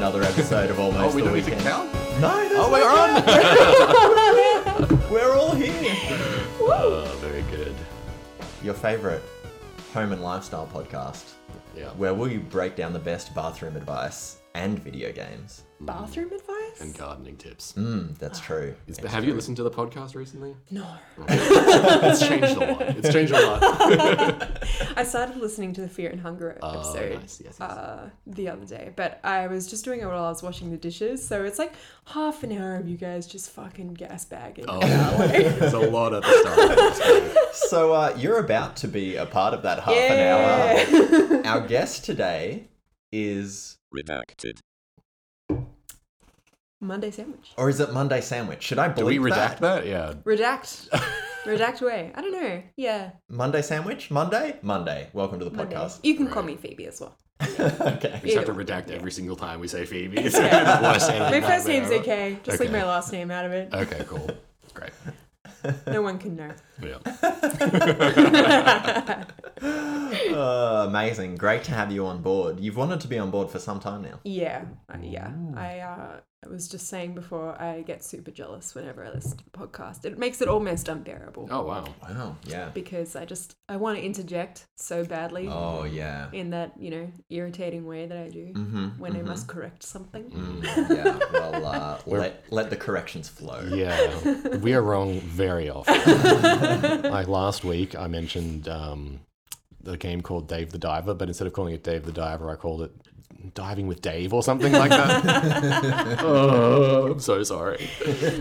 another episode of oh, Almost Oh, we the don't need to Weekend. count? No, there's Oh, no we're on. count. We're all here. Oh, very good. Your favorite home and lifestyle podcast, Yeah. where we break down the best bathroom advice and video games. Hmm. Bathroom advice? And gardening tips. Mm, that's true. Is- It's have you listened to the podcast recently? No. it's changed a lot. It's changed a lot. I started listening to the Fear and Hunger Oh, episode nice. Yes, yes. uh, the other day, but I was just doing it while I was washing the dishes, so it's like half an hour of you guys just fucking gas bagging. Oh, about, like- a lot at the start. So uh, you're about to be a part of that half yeah. an hour. Our guest today is, Redacted. Monday sandwich. or is it Monday Sandwich? Should I Do we redact that? Yeah. Redact. Redact away. I don't know. Yeah. Monday Sandwich? Monday? Monday. Welcome to the Monday. podcast. You can call me Phoebe as well. okay. We just have to redact yeah. every single time we say Phoebe. It's Yeah. the worst My first name's okay. Just leave my last name out of it. Okay, cool. Great. No one can know. Yeah. Uh, amazing. Great to have you on board. You've wanted to be on board for some time now. Yeah, uh, yeah. I uh, I was just saying before, I get super jealous whenever I listen to the podcast. It makes it almost unbearable Oh, wow. Wow. Yeah. because I just I want to interject so badly Oh, yeah. in that you know irritating way that I do Mm-hmm. when I must correct something. Yeah. Well, uh, let, let the corrections flow. Yeah, we are wrong very often. like last week, I mentioned um, the game called Dave the Diver, but instead of calling it Dave the Diver, I called it Diving with Dave or something like that. oh, I'm so sorry.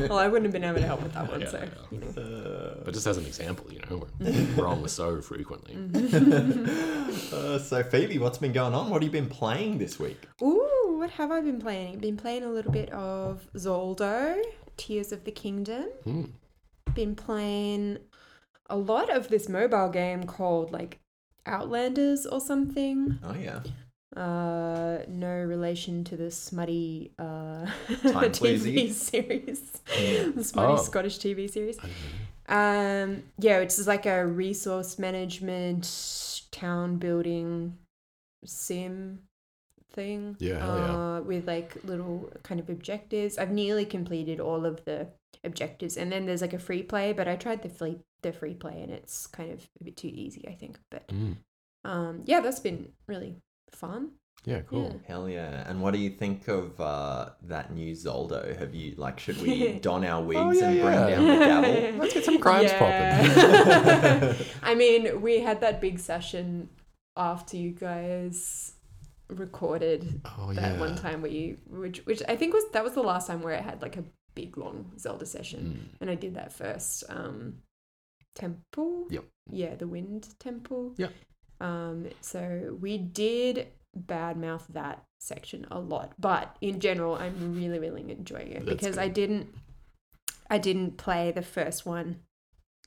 well, I wouldn't have been able to help with that one, Yeah, so yeah. you know. But just as an example, you know, we're wrong so frequently. Uh, so, Phoebe, what's been going on? What have you been playing this week? Ooh, what have I been playing? Been playing a little bit of Zoldo, Tears of the Kingdom. Hmm. Been playing a lot of this mobile game called like Outlanders or something. Oh, yeah. Uh, no relation to the smutty uh TV series, Yeah. the smutty Oh. Scottish TV series. Um, yeah, it's like a resource management, town building sim thing. Yeah, hell yeah. uh, with like little kind of objectives. I've nearly completed all of the objectives, and then there's like a free play, but I tried the free the free play, and it's kind of a bit too easy, I think. But Mm. um, yeah, that's been really fun. Yeah, cool. Hell yeah. And what do you think of uh, that new Zoldo? Have you, like, should we don our wigs Oh, yeah, and bring yeah. down the gavel? Let's get some crimes Yeah. I mean, we had that big session after you guys recorded Oh, that yeah. one time where you which which I think was that was the last time where I had like a big long Zelda session Mm. and I did that first um temple Yep. yeah the wind temple Yep. Um so we did badmouth that section a lot but in general I'm really really enjoying it That's because I didn't I didn't play the first one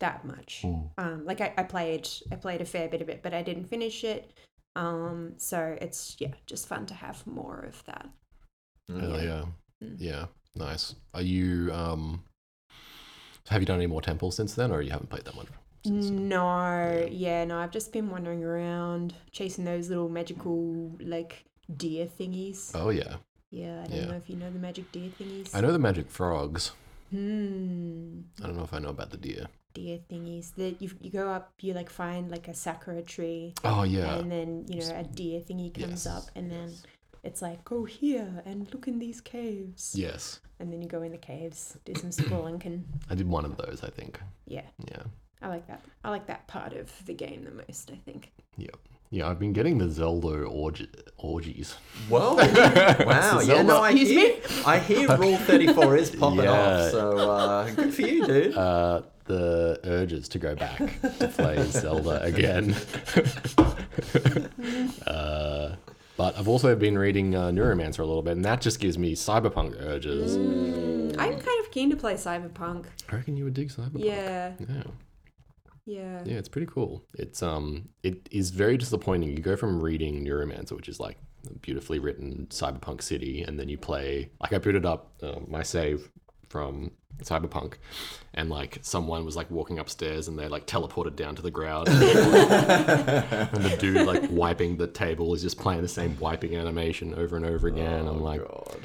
that much Mm. um like I, I played I played a fair bit of it but I didn't finish it um so it's yeah just fun to have more of that Hell yeah. Mm. Yeah. Nice. Are you um have you done any more temples since then or you haven't played that much? No yeah no I've just been wandering around chasing those little magical like deer thingies Oh yeah. yeah I don't yeah. know if you know the magic deer thingies I know the magic frogs. hmm I don't know if I know about the deer. deer thingies that you you go up you like find like a sakura tree Oh yeah. and then you know a deer thingy comes Yes, up and then yes. it's like go here and look in these caves Yes. and then you go in the caves do some spelunking I did one of those, I think. yeah Yeah. I like that. I like that part of the game the most, I think. Yep. Yeah, I've been getting the Zelda orgy- orgies. Whoa! Wow! Yeah, no, I hear, I hear Rule Thirty Four is popping Yeah. off. So uh, good for you, dude. Uh, the urges to go back to play Zelda again. uh, but I've also been reading uh, Neuromancer a little bit, and that just gives me cyberpunk urges. I'm kind of keen to play Cyberpunk. I reckon you would dig cyberpunk. Yeah, Yeah. Yeah. Yeah, it's pretty cool. It's um, it is very disappointing. You go from reading Neuromancer, which is like a beautifully written cyberpunk city, and then you play. Like I booted up uh, my save from Cyberpunk, and like someone was like walking upstairs and they like teleported down to the ground, and the dude like wiping the table is just playing the same wiping animation over and over again. I'm like, Oh, God.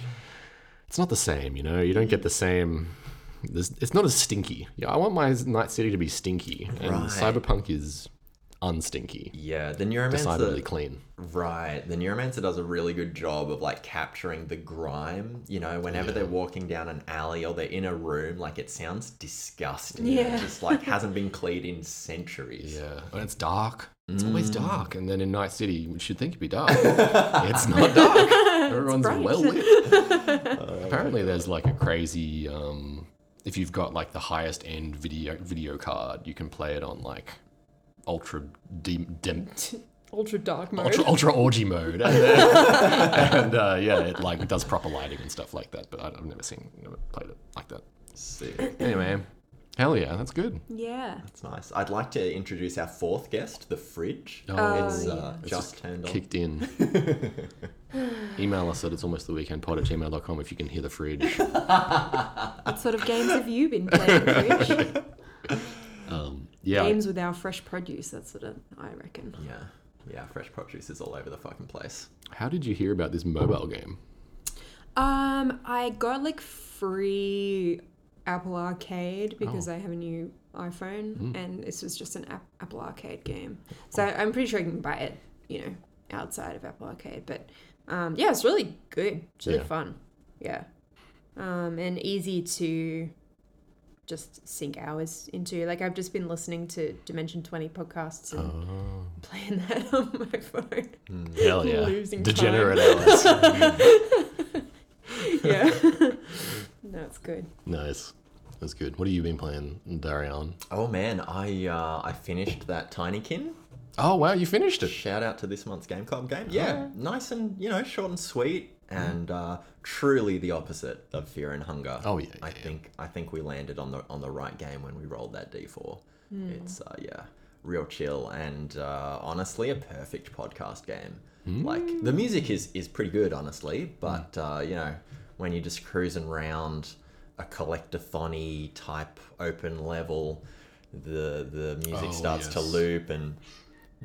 it's not the same, you know. You don't get the same. This, it's not as stinky. Yeah, I want my Night City to be stinky, and Right. Cyberpunk is unstinky, Yeah, the Neuromancer. decidedly clean. Right. The Neuromancer does a really good job of like capturing the grime. You know, whenever they're walking down an alley or they're in a room, like it sounds disgusting. Yeah. It just like hasn't been cleaned in centuries. Yeah, and it's dark. It's always Mm. dark, and then in Night City, you should think it'd be dark. it's not dark. Everyone's well lit. Apparently, there's like a crazy. Um, if you've got like the highest end video video card, you can play it on like ultra dim, dim Ultra dark mode. ultra ultra orgy mode, and, then- and uh, yeah, it like does proper lighting and stuff like that. But I- I've never seen, never played it like that. Sick. Anyway, hell yeah, that's good. Yeah. That's nice. I'd like to introduce our fourth guest, the fridge. Oh, it's yeah. uh, It's just turned on. Kicked in. Email us at it's almost the weekend pod at gmail.com if you can hear the fridge. What sort of games have you been playing, Rich? Um, yeah, Games with our fresh produce. That's what I reckon. Yeah. Yeah, fresh produce is all over the fucking place. how did you hear about this mobile game? Um, I got like free Apple Arcade because I have a new iPhone, and this was just an app- Apple Arcade game. So I'm pretty sure you can buy it, you know, outside of Apple Arcade. But um, yeah, it's really good. It's really Yeah. fun. Yeah, um, and easy to just sink hours into. Like I've just been listening to Dimension Twenty podcasts and Oh, playing that on my phone. hell yeah. Losing Degenerate hours. yeah, that's good. nice. That's good. What have you been playing, Darian? Oh man, I uh, I finished that Tinykin. Oh, wow, you finished it. Shout out to this month's Game Club game. Yeah, nice and you know short and sweet, and uh, truly the opposite of Fear and Hunger. Oh, yeah, I yeah, yeah. think I think we landed on the on the right game when we rolled that d4. It's uh, yeah, real chill and uh, honestly a perfect podcast game. Like the music is is pretty good, honestly, but uh, you know when you're just cruising around a collectathony type open level, the the music Oh, starts to loop and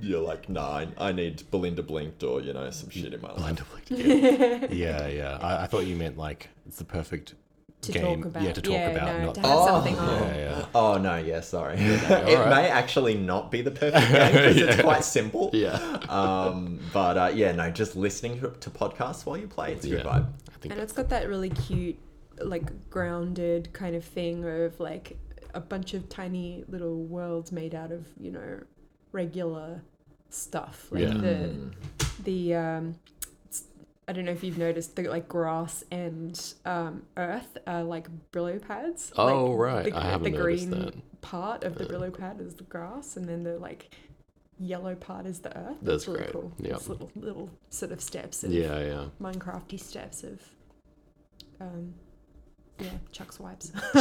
you're like, nah, I, need Belinda Blinked or, you know, some shit in my life. Blind yeah, yeah. yeah. I, I thought you meant like it's the perfect To game. talk about. Yeah, to talk yeah, about. no, not to have Oh, something on. yeah, yeah. Oh, no, yeah, sorry. no, it alright. may actually not be the perfect game because it's quite simple. Yeah. Um, but uh, yeah, no, just listening to, to podcasts while you play, it's a good vibe. I think And it's got that really cute, like grounded kind of thing of like a bunch of tiny little worlds made out of you know regular stuff. Like Yeah. the Mm. the um, it's- I don't know if you've noticed the like grass and um, earth are like Brillo pads. Oh, Like, right. The, I haven't the noticed green that. part of the Uh. Brillo pad is the grass, and then the like yellow part is the earth. That's It's really great. cool. It's little little sort of steps. Of, Yeah, yeah. Minecrafty steps of, um, yeah, Chux wipes.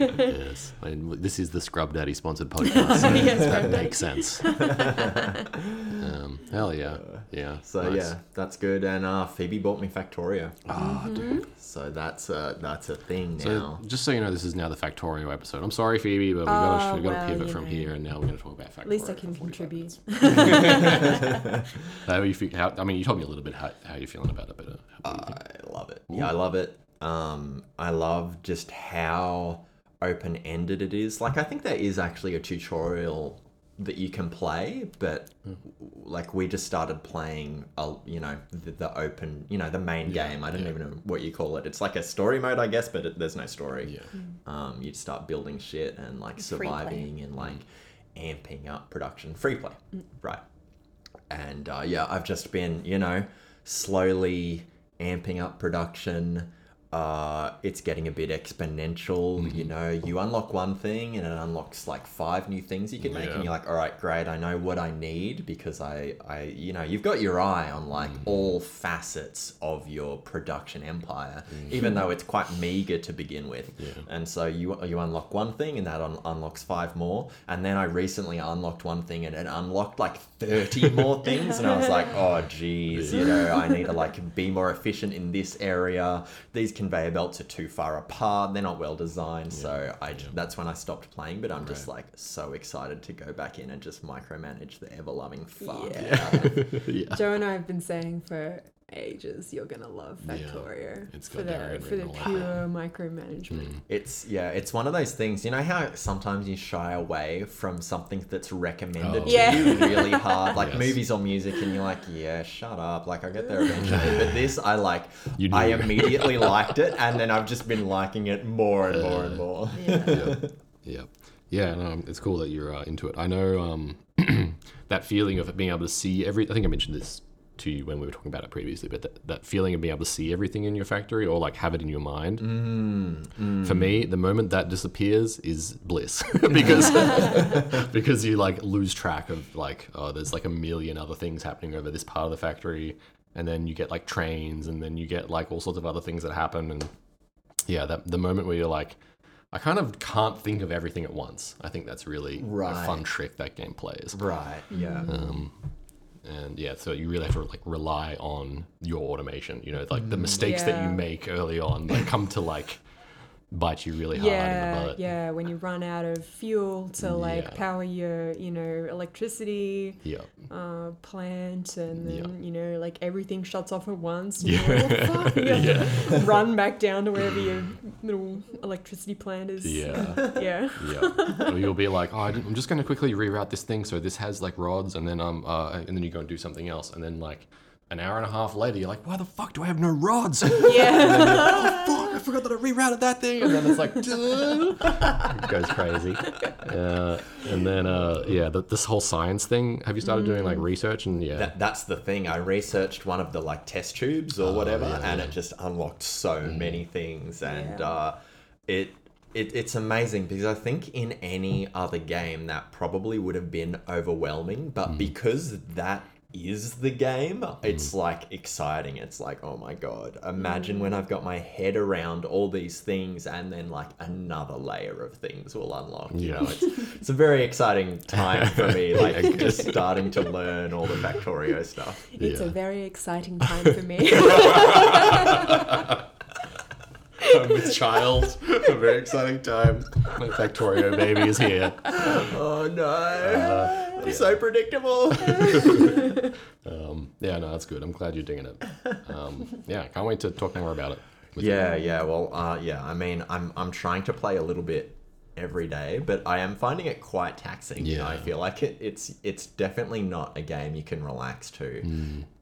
yes. And this is the Scrub Daddy sponsored podcast. so Yes, that Scrub Daddy. makes sense. um, hell yeah. Yeah. So nice. yeah, that's good. And uh, Phoebe bought me Factorio. Ah, dude. So that's a, that's a thing So now. just so you know, this is now the Factorio episode. I'm sorry, Phoebe, but we got Oh, to we got to pivot you from know. here, and now we're going to talk about Factorio. At least I can contribute. How you feel? How, I mean, you told me a little bit how, how you're feeling about it, but uh, how do you think? I love it. Yeah, I love it. Um, I love just how open ended it is. Like, I think there is actually a tutorial that you can play, but like we just started playing, a, you know, the, the open, you know, the main Yeah, game. I don't yeah. even know what you call it. It's like a story mode, I guess, but it, there's no story. Yeah. Um, you start building shit and like surviving and like amping up production. Free play, right? And uh, yeah, I've just been, you know, slowly amping up production. Uh, it's getting a bit exponential. You Mm-hmm. know, you unlock one thing and it unlocks like five new things you can make, Yeah. and you're like, all right, great, I know what I need because I, I, you know, you've got your eye on like Mm-hmm. all facets of your production empire, even though it's quite meager to begin with. Yeah. And so you you unlock one thing and that un- unlocks five more. And then I recently unlocked one thing and it unlocked like 30 more things. And I was like, oh, geez, you know, I need to like be more efficient in this area. These conveyor belts are too far apart. They're not well designed. So I j- that's when I stopped playing. But I'm just like so excited to go back in and just micromanage the ever loving fuck. Yeah. out yeah. Joe and I have been saying for ages, you're gonna love Yeah, Factorio it's for the for the pure over micromanagement. It's yeah, it's one of those things. You know how sometimes you shy away from something that's recommended Oh. to Yeah. you really hard, like Yes. movies or music, and you're like, yeah, shut up. Like I'll get there eventually. but this, I like. You I immediately liked it, and then I've just been liking it more and more and more. Yeah. yeah, yeah, yeah. No, it's cool that you're uh, into it. I know um, that feeling of being able to see every. I think I mentioned this to you when we were talking about it previously, but that, that feeling of being able to see everything in your factory or like have it in your mind. Mm, For me, the moment that disappears is bliss because because you like lose track of like oh, there's like a million other things happening over this part of the factory, and then you get like trains, and then you get like all sorts of other things that happen, and yeah, that the moment where you're like, I kind of can't think of everything at once. I think that's really a fun trick that game plays. Right. Yeah. Um, and yeah, so you really have to like rely on your automation. You know, like the mistakes that you make early on, like come to like bite you really hard in the Yeah, butt. yeah. When you run out of fuel to like Yeah. power your, you know, electricity Yeah. uh, plant, and then Yeah. you know, like everything shuts off at once. Yeah. like, "Oh, fuck," you have to run back down to wherever your little electricity plant is. Yeah. yeah. Yeah. or you'll be like, oh, I'm just going to quickly reroute this thing so this has like rods, and then um, uh, and then you go and do something else, and then like an hour and a half later, you're like, why the fuck do I have no rods? Yeah. Fuck, I forgot that I rerouted that thing, and then it's like, it goes crazy. Uh, and then uh, yeah, the, this whole science thing. Have you started doing like research and yeah? That, that's the thing. I researched one of the like test tubes or whatever, Oh, yeah, and yeah. Mm. it just unlocked so many things, and Yeah. uh, it, it it's amazing because I think in any other game that probably would have been overwhelming, but Mm. because that is the game, it's like exciting. It's like, oh my god, imagine when I've got my head around all these things, and then like another layer of things will unlock. You Yeah. know, it's it's a very exciting time for me, like just starting to learn all the Factorio stuff. It's a very exciting time for me. I'm with child, a very exciting time. My Factorio baby is here. Oh no, Uh, I'm so predictable. Um, yeah, no, that's good. I'm glad you're digging it. Um, yeah, can't wait to talk more about it. with you. yeah, yeah. Well, uh, yeah. I mean, I'm I'm trying to play a little bit every day, but I am finding it quite taxing. You know, I feel like it, it's it's definitely not a game you can relax to.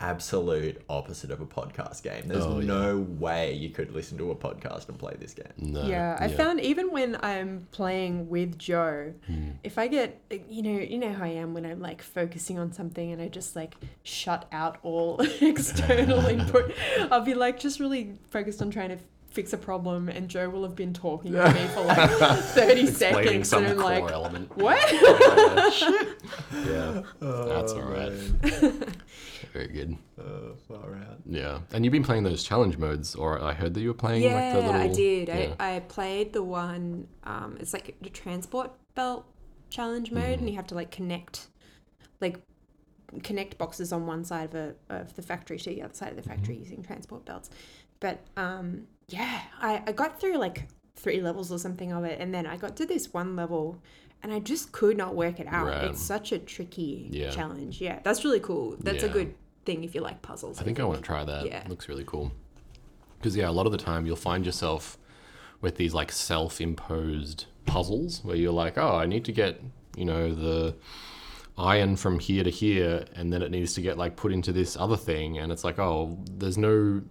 Absolute opposite of a podcast game. There's Mm. Oh, yeah. no way you could listen to a podcast and play this game. No, Yeah, I found even when I'm playing with Joe, Hmm. if I get you know you know how I am when I'm like focusing on something and I just like shut out all external input, I'll be like just really focused on trying to fix a problem, and Joe will have been talking to me for like thirty explaining seconds, some and I'm core like, element. what? Yeah, that's all right. Very good. Uh, far out. Yeah, and you've been playing those challenge modes, or I heard that you were playing yeah, like the little. I did. Yeah. I, I played the one. Um, it's like the transport belt challenge mode, Mm-hmm. and you have to like connect, like connect boxes on one side of a of the factory to the other side of the Mm-hmm. factory using transport belts. But um, yeah, I, I got through like three levels or something of it, and then I got to this one level. And I just could not work it out. Right. It's such a tricky Yeah. challenge. Yeah, that's really cool. That's a good thing if you like puzzles. I think I want to try that. Yeah. It looks really cool. Because yeah, a lot of the time you'll find yourself with these like self-imposed puzzles where you're like, oh, I need to get you know the iron from here to here, and then it needs to get like put into this other thing, and it's like, oh, there's no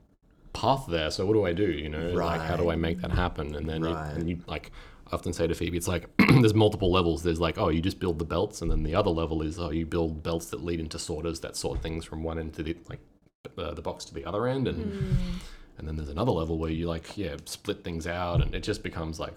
path there. So what do I do? You know, like how do I make that happen? And then you, and you like. I often say to Phoebe, it's like there's multiple levels. There's like, oh, you just build the belts, and then the other level is, oh, you build belts that lead into sorters that sort things from one end to the like the, the box to the other end, and Mm. and then there's another level where you like yeah split things out, and it just becomes like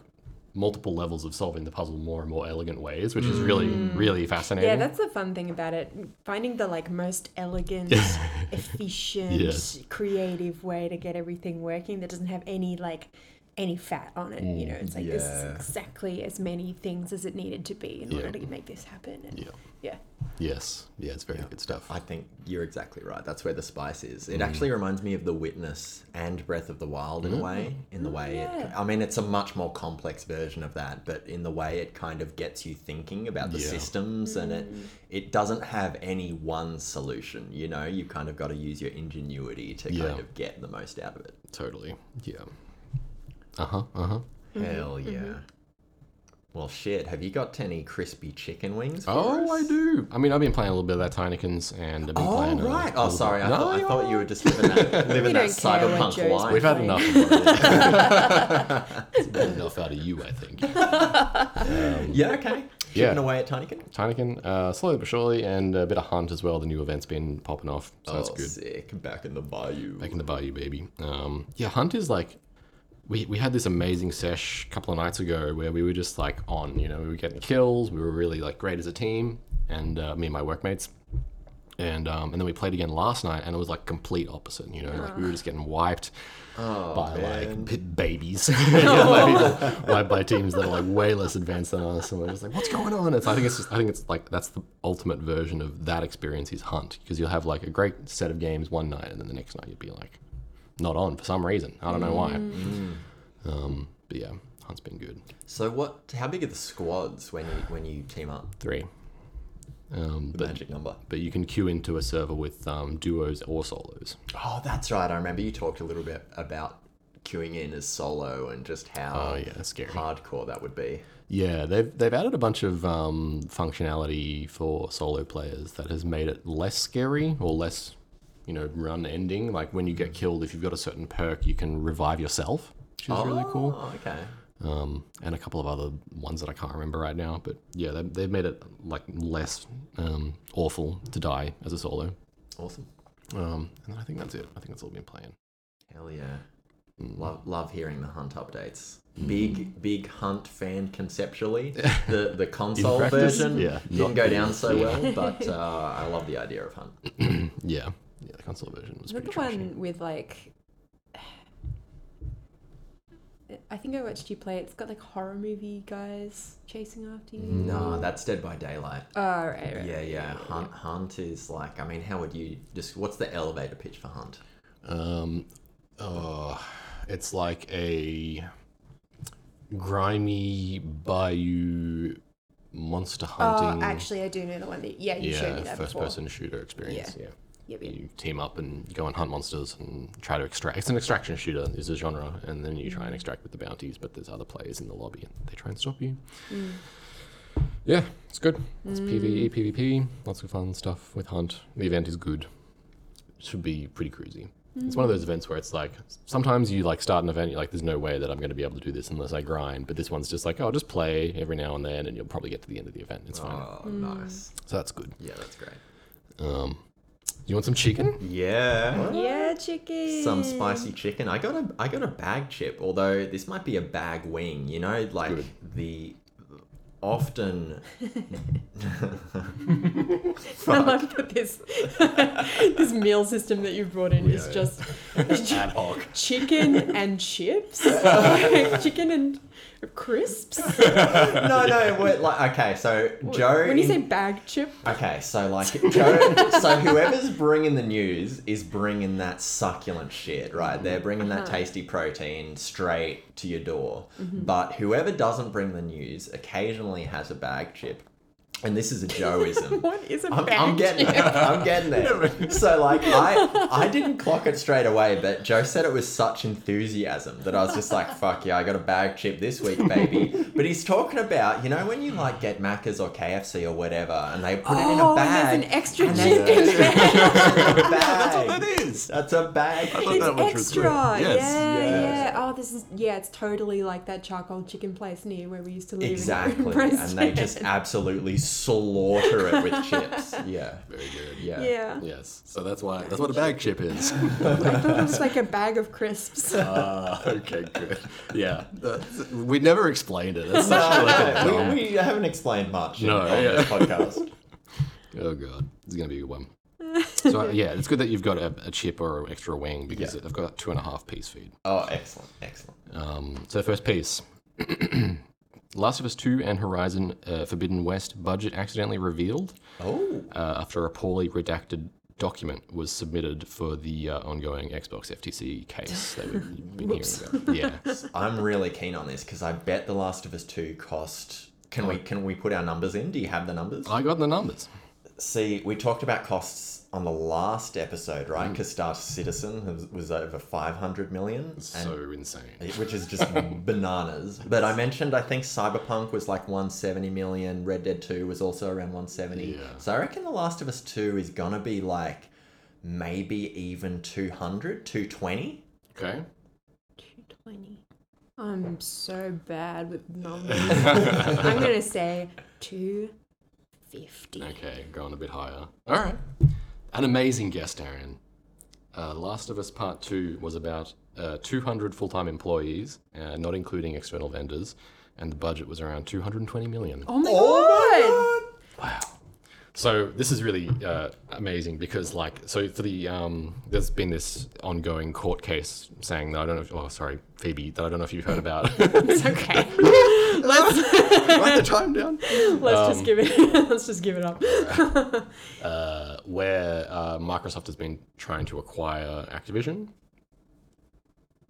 multiple levels of solving the puzzle more and more elegant ways, which is really mm. really fascinating. Yeah, that's the fun thing about it. Finding the like most elegant, efficient, Yes. creative way to get everything working that doesn't have any like any fat on it. You mm, know, it's like this is exactly as many things as it needed to be in Yeah. order to make this happen. And Yeah. Yeah. Yes. Yeah, it's very good stuff. I think you're exactly right. That's where the spice is. Mm. It actually reminds me of The Witness and Breath of the Wild in a way. In the way, it, yeah. I mean, it's a much more complex version of that, but in the way it kind of gets you thinking about the Yeah. systems, and it it doesn't have any one solution. You know, you kind of got to use your ingenuity to Yeah. kind of get the most out of it. Totally. Yeah. Uh huh. Uh huh. Hell yeah. Well, shit. Have you got any crispy chicken wings? For Oh, us? I do. I mean, I've been playing a little bit of that Tinykins and I've been Oh playing. a right. Oh sorry. I, bit- thought, I No, thought you were just living that living that don't care what cyberpunk Joe's life. We've had enough of it. It's been enough out of you, I think. Yeah. Okay. Yeah. Away at Tinykin. Tynekin, uh, slowly but surely, and a bit of Hunt as well. The new event's been popping off, so that's oh, good. sick. Back in the bayou. Back in the bayou, baby. Um, yeah, Hunt is like, we, we had this amazing sesh a couple of nights ago where we were just like on, you know, we were getting kills. We were really like great as a team, and uh, me and my workmates. And um, and then we played again last night, and it was like complete opposite. You know, like we were just getting wiped Oh, by man. like babies, You know, like, people wiped by teams that are like way less advanced than us, and we're just like, what's going on? It's I think it's just I think it's like that's the ultimate version of that experience is Hunt because you'll have like a great set of games one night, and then the next night you'd be like, not on for some reason. I don't know why. Um, but yeah, Hunt's been good. So what? How big are the squads when you when you team up? Three. Um, The but magic number. but you can queue into a server with um, duos or solos. Oh, that's right. I remember you talked a little bit about queuing in as solo and just how Oh yeah, scary. hardcore that would be. Yeah, they've they've added a bunch of um, functionality for solo players that has made it less scary or less, you know, run ending. Like when you get killed, if you've got a certain perk, you can revive yourself, which is really cool. Oh, okay. Um, and a couple of other ones that I can't remember right now. But yeah, they, they've made it like less um, awful to die as a solo. Awesome. Um, and then I think that's it. I think that's all been playing. Hell yeah. Mm. Love love hearing the hunt updates. Big big hunt fan conceptually. The the console practice, version yeah, didn't go down so yeah. well, but uh, I love the idea of hunt. Yeah, yeah, the console version was Is that pretty the trashy. one with like? I think I watched you play. it. It's got like horror movie guys chasing after you. No, that's Dead by Daylight. Oh right, right. Yeah, yeah. Hunt Hunt is like I mean, how would you just what's the elevator pitch for Hunt? Um, oh, it's like a grimy bayou monster hunting. Oh, actually, I do know the one that. Yeah, you showed me that first before. person shooter experience. Yeah. Yep, yep. You team up and go and hunt monsters and try to extract. It's an extraction shooter, is a genre, and then you try Mm. and extract with the bounties. But there's other players in the lobby, and they try and stop you. Mm. Yeah, it's good. It's PVE, PvP, lots of fun stuff with Hunt. The event is good. It Should be pretty cruisy. It's one of those events where it's like sometimes you like start an event, you're like, "There's no way that I'm going to be able to do this unless I grind." But this one's just like, "Oh, just play every now and then, and you'll probably get to the end of the event. It's fine." Oh, Mm. nice. So that's good. Yeah, that's great. Um, you want some chicken? Yeah. Yeah, chicken. Some spicy chicken. I got a I got a bag chip, although this might be a bag wing. You know, like Good. the often. I love that this this meal system that you've brought in is just Ad hoc. chicken and chips, chicken and crisps. no, no. Like okay, so Joe. When you in- say bag chip, Okay, so like Joe, so whoever's bringing the news is bringing that succulent shit, right? They're bringing that uh-huh. tasty protein straight to your door. Mm-hmm. But whoever doesn't bring the news occasionally has a bag chip. And this is a Joeism. what is a I'm, bag I'm getting chip? there. I'm getting there. So like I I didn't clock it straight away, but Joe said it was such enthusiasm that I was just like, fuck yeah, I got a bag chip this week, baby. But he's talking about, you know, when you like get Macca's or KFC or whatever, and they put it in Oh, a and bag. there's an extra and they- chicken bag. That's That's what that is. That's a bag. I thought It's that much was extra. Yes. Yeah, Yes. yeah. Oh, this is yeah. It's totally like that charcoal chicken place near where we used to live. Exactly. In And they just absolutely slaughter it with chips. Yeah. Very good. Yeah. yeah. Yes. So that's why that's what a bag chip is. I thought it was like a bag of crisps. Ah, okay, good. Yeah, That's- we never explained it. It's such like No, we, we haven't explained much No, on yeah. this podcast. Oh god, it's gonna be a good one. So uh, yeah, it's good that you've got a, a chip or an extra wing because Yeah. they've got two and a half piece feed. Oh, excellent, excellent. Um, so first piece, Last of Us 2 and Horizon uh, Forbidden West budget accidentally revealed Oh, uh, after a poorly redacted document was submitted for the uh, ongoing Xbox FTC case that we've been hearing about. Yeah. I'm really keen on this because I bet The Last of Us Two cost. Can we can we put our numbers in? Do you have the numbers? I got the numbers. See, we talked about costs on the last episode, right? Mm. Because Star Citizen was, was over 500 million, and So insane. which is just bananas. But I mentioned I think Cyberpunk was like 170 million, Red Dead 2 was also around 170. Yeah. So I reckon The Last of Us 2 is gonna be like maybe even 200, 220. Okay. 220. I'm so bad with numbers. I'm going to say 250. Okay, going a bit higher. All right. An amazing guest, Aaron. Uh, Last of Us Part 2 was about uh, 200 full time employees, uh, not including external vendors, and the budget was around 220 million. Oh my god! Wow. So this is really uh, amazing because, like, so for the um, there's been this ongoing court case saying that I don't know. If, oh, sorry, Phoebe, that I don't know if you've heard about. It's okay. let's Write the time down. let's just give it let's just give it up. Uh, where uh, Microsoft has been trying to acquire Activision.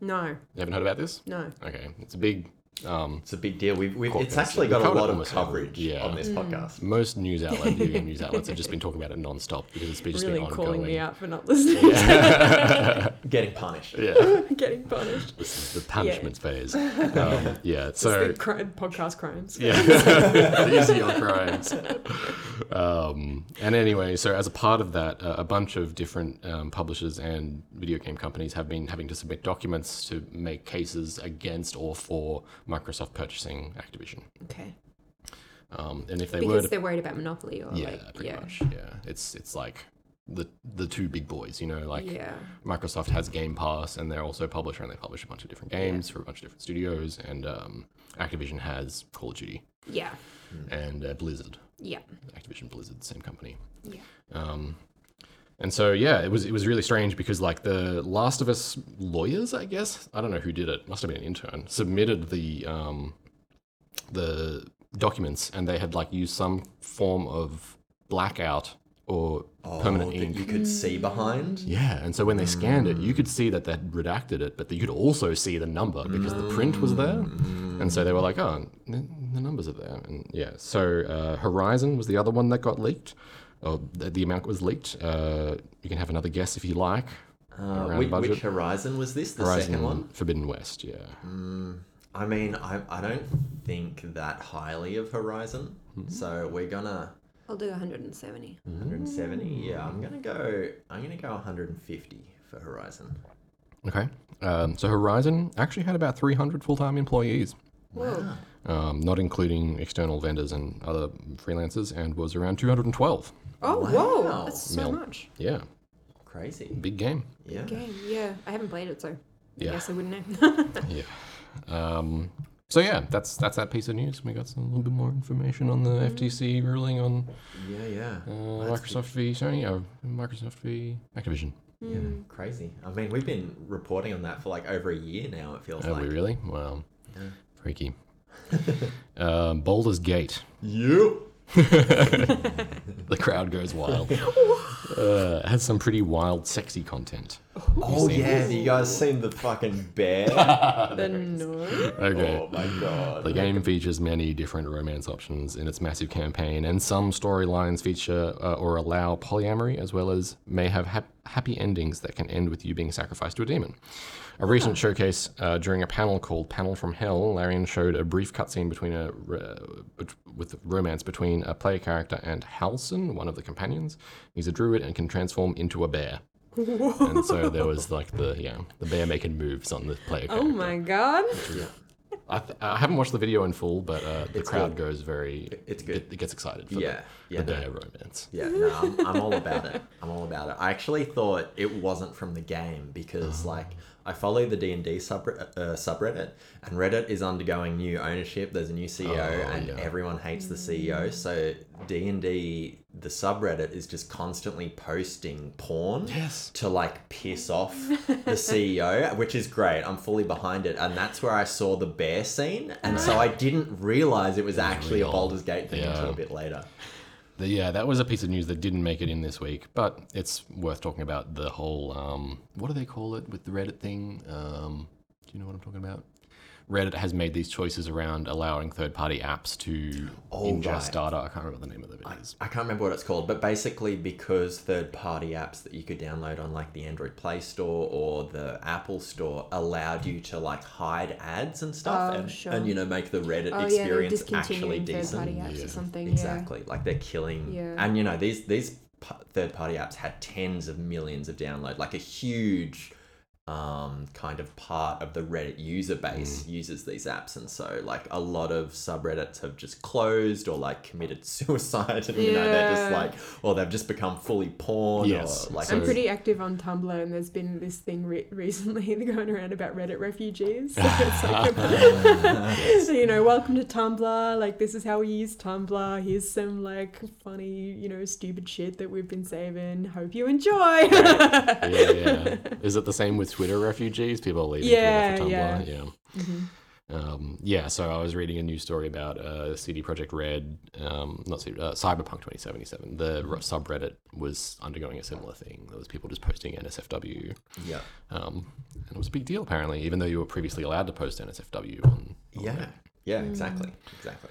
No, You haven't heard about this? no. Okay, it's a big. Um, It's a big deal. We've, we've it's actually yeah. got We've a lot of coverage yeah. on this podcast. most news outlets, video news outlets, have just been talking about it non-stop because it's been just Really been calling ongoing. me out for not listening. Getting punished. Yeah, Getting punished. this is the punishment phase. Um, yeah, so the cri- podcast crimes. Yeah, easy on crimes. Um, and anyway, so as a part of that, uh, a bunch of different um, publishers and video game companies have been having to submit documents to make cases against or for Microsoft purchasing Activision. Okay. Um, and if they were Because to, they're worried about monopoly or yeah, like pretty yeah. much, yeah, it's it's like the the two big boys, you know, like yeah. Microsoft has Game Pass, and they're also a publisher, and they publish a bunch of different games for a bunch of different studios, and um, Activision has Call of Duty Yeah. and uh, Blizzard. Yeah. Activision Blizzard, same company. Yeah. Um, and so yeah, it was it was really strange because like the Last of Us lawyers, I guess I don't know who did it. Must have been an intern. Submitted the um, the documents, and they had like used some form of blackout or permanent Oh, that ink. you could see behind. Yeah, and so when they scanned it, you could see that they'd redacted it, but you could also see the number because the print was there. And so they were like, oh, the, the numbers are there. And yeah, so uh, Horizon was the other one that got leaked. Or the, the amount was leaked. Uh, you can have another guess if you like. Uh, which, which Horizon was this? The Horizon second one? Forbidden West, yeah. I mean, I, I don't think that highly of Horizon. So we're gonna I'll do 170. 170. Yeah, I'm gonna go. I'm gonna go 150 for Horizon. Okay. Um, so Horizon actually had about 300 full time employees. Whoa. Um, not including external vendors and other freelancers, and was around 212. Oh, Wow. whoa. That's so Mil- much. Yeah, Crazy. big game. Yeah. Game. Yeah. I haven't played it, so I Yeah. guess I wouldn't know. Yeah. Um, so yeah, that's that's that piece of news. We got some, a little bit more information on the FTC ruling on Yeah, yeah. uh, That's Microsoft v Sony, uh, Microsoft v Activision. Yeah, crazy. I mean, we've been reporting on that for like over a year now. It feels Are like. we really? Wow, Yeah. freaky. um, Baldur's Gate. Yep. The crowd goes wild. uh, has some pretty wild, sexy content. Oh seen yeah, have you guys seen the fucking bear? then no. Okay. Oh my god. The game features many different romance options in its massive campaign, and some storylines feature uh, or allow polyamory, as well as may have hap- happy endings that can end with you being sacrificed to a demon. A recent showcase uh, during a panel called Panel from Hell, Larian showed a brief cutscene between a uh, with romance between a player character and Halsin, one of the companions. He's a druid and can transform into a bear. and so there was like the yeah the bear making moves on the player Oh my god. Yeah. I, th- I haven't watched the video in full, but uh, the It's crowd good. goes very. It's good. It, it gets excited for Yeah, the, yeah, the no. bear romance. Yeah, no, I'm, I'm all about it. I'm all about it. I actually thought it wasn't from the game because, Oh. like, I follow the D and D subreddit, uh, subreddit, and Reddit is undergoing new ownership. There's a new CEO, Oh, and yeah. everyone hates the CEO. So D and D, the subreddit, is just constantly posting porn Yes. to like piss off the CEO, which is great. I'm fully behind it, and that's where I saw the bear scene, and so I didn't realize it was actually a. Baldur's Gate thing Yeah. until a bit later. The- yeah, that was a piece of news that didn't make it in this week, but it's worth talking about the whole um, what do they call it with the Reddit thing? Um, do you know what I'm talking about? Reddit has made these choices around allowing third-party apps to Oh, ingest right. data. I can't remember the name of it. is. I can't remember what it's called, but basically because third-party apps that you could download on like the Android Play Store or the Apple Store allowed you to like hide ads and stuff, Oh, and, sure. and you know make the Reddit Oh yeah, they're experience actually discontinuing decent. third-party apps Yeah. or something. Exactly, like they're killing, Yeah. and you know these these third-party apps had tens of millions of download, like a huge um, kind of part of the Reddit user base Mm. uses these apps, and so like a lot of subreddits have just closed or like committed suicide, and you know they're just like, or they've just become fully porn, Yes, or like I'm pretty active on Tumblr, and there's been this thing re- recently going around about Reddit refugees. So like about- so, you know, welcome to Tumblr. Like, this is how we use Tumblr. Here's some like funny, you know, stupid shit that we've been saving. Hope you enjoy. yeah, yeah. Is it the same with Twitter refugees? People are leaving Yeah, Twitter for Tumblr. yeah. Yeah. Um, yeah, so I was reading a news story about uh, CD Projekt Red, um, not CD, uh, Cyberpunk 2077. The subreddit was undergoing a similar thing. There was people just posting NSFW, yeah, um, and it was a big deal apparently, even though you were previously allowed to post NSFW on. on yeah, there. yeah, exactly, exactly.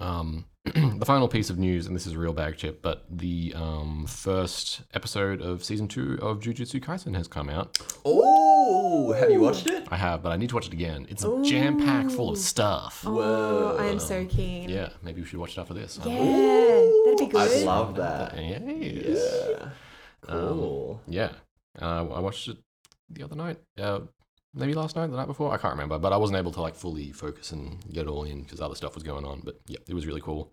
Um, the final piece of news, and this is a real bag chip, but the um, first episode of season two of Jujutsu Kaisen has come out. Oh, have you watched it? I have, but I need to watch it again. It's jam packed full of stuff. Oh, I am so keen. Yeah, maybe we should watch it after this. Yeah, that'd be good. I love that. Yes. Yeah, cool. Yeah. Uh, I watched it the other night. Uh, maybe last night, the night before. I can't remember, but I wasn't able to like fully focus and get it all in because other stuff was going on. But yeah, it was really cool.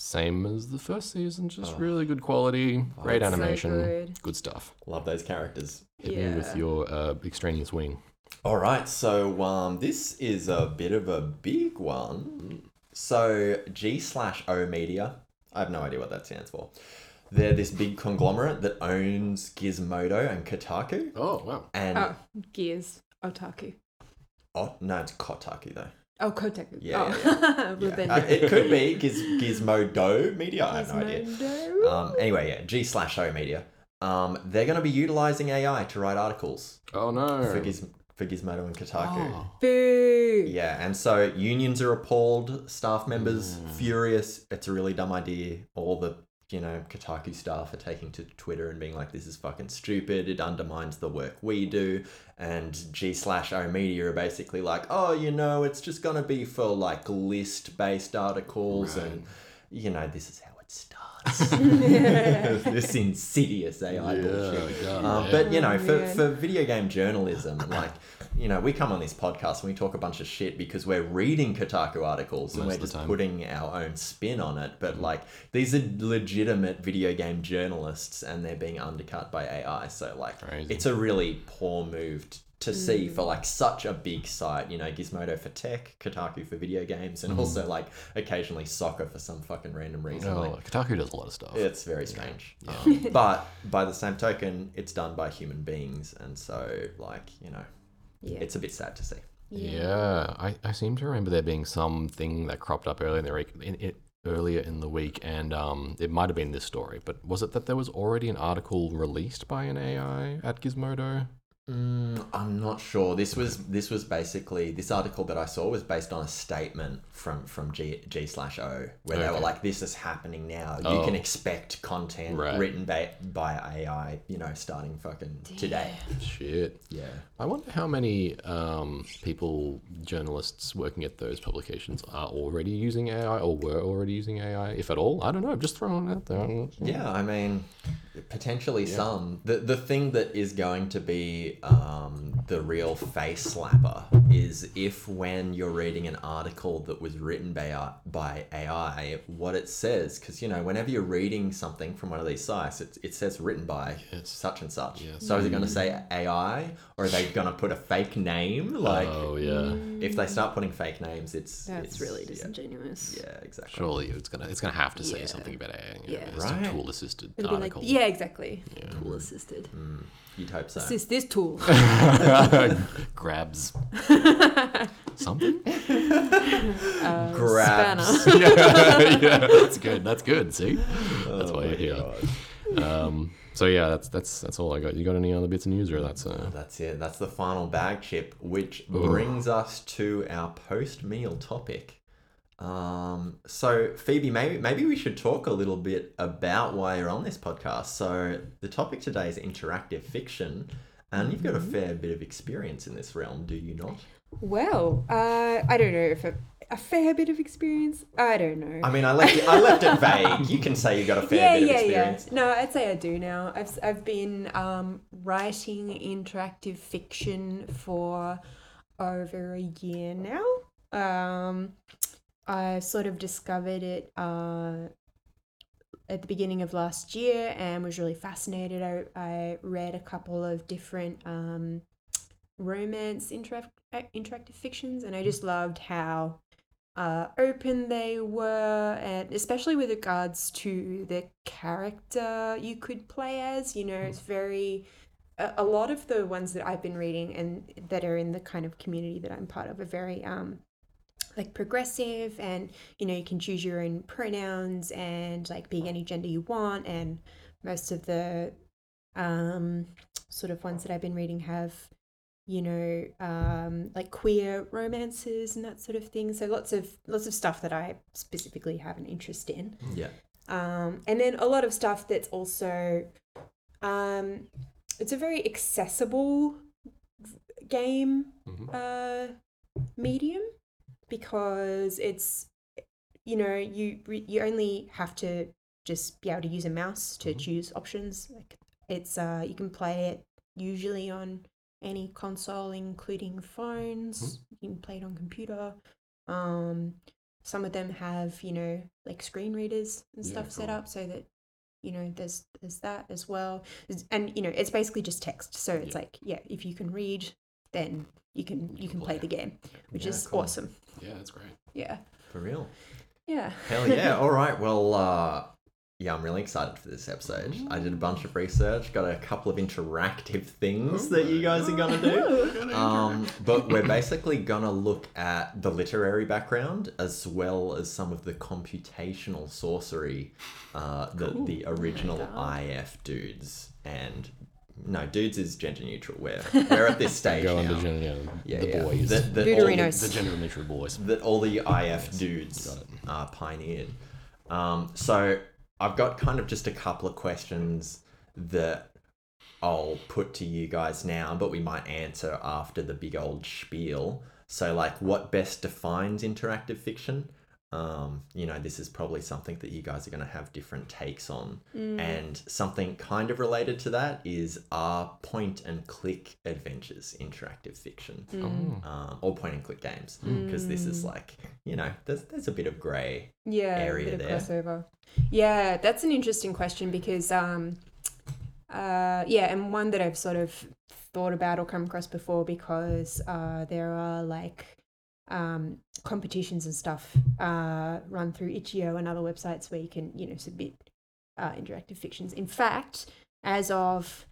Same as the first season, just Oh. really good quality, great So animation, good. good stuff. Love those characters. Hit me with your uh, extraneous wing. All right, so um, this is a bit of a big one. So G slash O Media, I have no idea what that stands for. They're this big conglomerate that owns Gizmodo and Kotaku, Oh wow! and Oh, Gears. Otaku. oh no, it's Kotaku though. Oh, Kotaku. Yeah, oh. yeah, well, Yeah. Uh, it could be Giz- Gizmodo Media. I have no idea. Um, anyway, yeah, G slash O Media. Um, they're going to be utilizing AI to write articles Oh no! for, Giz- for Gizmodo and Kotaku. Oh. Boo. Yeah, and so unions are appalled, staff members Mm. furious. It's a really dumb idea. All the you know Kotaku staff are taking to Twitter and being like, "This is fucking stupid. It undermines the work we do." And G slash O Media are basically like, "Oh, you know, it's just gonna be for like list based articles, Right. and you know, this is how it starts." this insidious AI bullshit. God, Um, yeah. but you know, Oh, for, for video game journalism, like you know, we come on this podcast and we talk a bunch of shit because we're reading Kotaku articles and we're just time. putting our own spin on it. But like, these are legitimate video game journalists and they're being undercut by AI. So like, Crazy. it's a really poor move t- to Mm. see for like such a big site. You know, Gizmodo for tech, Kotaku for video games, Mm. and also like occasionally soccer for some fucking random reason. Like, Oh, Kotaku does a lot of stuff. it's very strange. Um, but by the same token, it's done by human beings. And so, like, you know, Yeah. it's a bit sad to see. Yeah, I, I seem to remember there being something that cropped up earlier in the week, in, in, earlier in the week, and um, it might have been this story. But was it that there was already an article released by an AI at Gizmodo? Mm, I'm not sure. This was this was basically this article that I saw was based on a statement from from G G slash O where they were like, "This is happening now. You Oh. can expect content Right. written by by AI. You know, starting fucking today." Shit. Yeah. I wonder how many um, people, journalists working at those publications, are already using AI or were already using AI, if at all. I don't know. I'm just throwing it out there. Yeah, I mean, potentially some. The the thing that is going to be um, the real face slapper is if when you're reading an article that was written by AI, by AI what it says because you know whenever you're reading something from one of these sites it, it says written by Yes. such and such. Yes. So is it going to mm. say AI or are they going to put a fake name oh, like oh yeah. Mm. if they start putting fake names it's That's it's, really disingenuous. yeah exactly. Surely it's gonna it's gonna have to say Yeah. something about AI. You Yeah. know, it's Right. a tool assisted It'll be like, article. yeah, exactly. Tool assisted. You'd hope so. Assist this tool. grabs something. Uh, Grabs. yeah, yeah, that's good. That's good. See, that's Oh why you're here. Um, so yeah, that's that's that's all I got. You got any other bits of news, or that's uh, That's it. That's the final bag chip, which brings us to our post meal topic. Um, so Phoebe, maybe maybe we should talk a little bit about why you're on this podcast. So the topic today is interactive fiction, and you've got a fair bit of experience in this realm, do you not? Well, uh, I don't know if a, a fair bit of experience. I don't know. I mean, I left it, I left it vague. You can say you got a fair yeah, bit of yeah, yeah. experience. No, I'd say I do now. I've I've been um, writing interactive fiction for over a year now. Um, I sort of discovered it uh, at the beginning of last year and was really fascinated. I, I read a couple of different um, romance interact- interactive fictions, and I just loved how uh, open they were, and especially with regards to the character you could play as. You know, it's very. A a lot of the ones that I've been reading and that are in the kind of community that I'm part of are very um, like progressive, and you know you can choose your own pronouns and like be any gender you want, and most of the um, sort of ones that I've been reading have you know um, like queer romances and that sort of thing. So lots of lots of stuff that i specifically have an interest in. Yeah. um, and then a lot of stuff that's also um, it's a very accessible game Mhm. uh, medium because it's you know you you only have to just be able to use a mouse to Mhm. choose options like it's uh you can play it usually on any console including phones you can play it on computer um some of them have you know like screen readers and Yeah, stuff set up so that you know there's there's that as well and you know it's basically just text so it's Yeah. like yeah if you can read then you can you can play play. the game which Yeah, is cool. awesome yeah, that's great. yeah For real. yeah Hell yeah. All right. Well, uh, yeah, I'm really excited for this episode. I did a bunch of research, got a couple of interactive things that you guys are going to do. Um, but we're basically going to look at the literary background as well as some of the computational sorcery uh, that the original IF dudes and. No, dudes is gender neutral. We're, we're at this stage Go now. on the, yeah, Yeah, the yeah. boys, That- that all the- Deuterinos. the gender neutral boys. that all the IF dudes got it. uh, pioneered. Um, so I've got kind of just a couple of questions that I'll put to you guys now, but we might answer after the big old spiel. So, like, what best defines interactive fiction? Um, you know, this is probably something that you guys are going to have different takes on. And something kind of related to that is are point and click adventures interactive fiction? um, or point and click games because this is like you know there's there's a bit of grey yeah area a bit of there. crossover yeah that's an interesting question because um uh yeah and one that i've sort of thought about or come across before because uh there are like um competitions and stuff uh run through itch.io and other websites where you can you know submit uh, interactive fictions in fact as of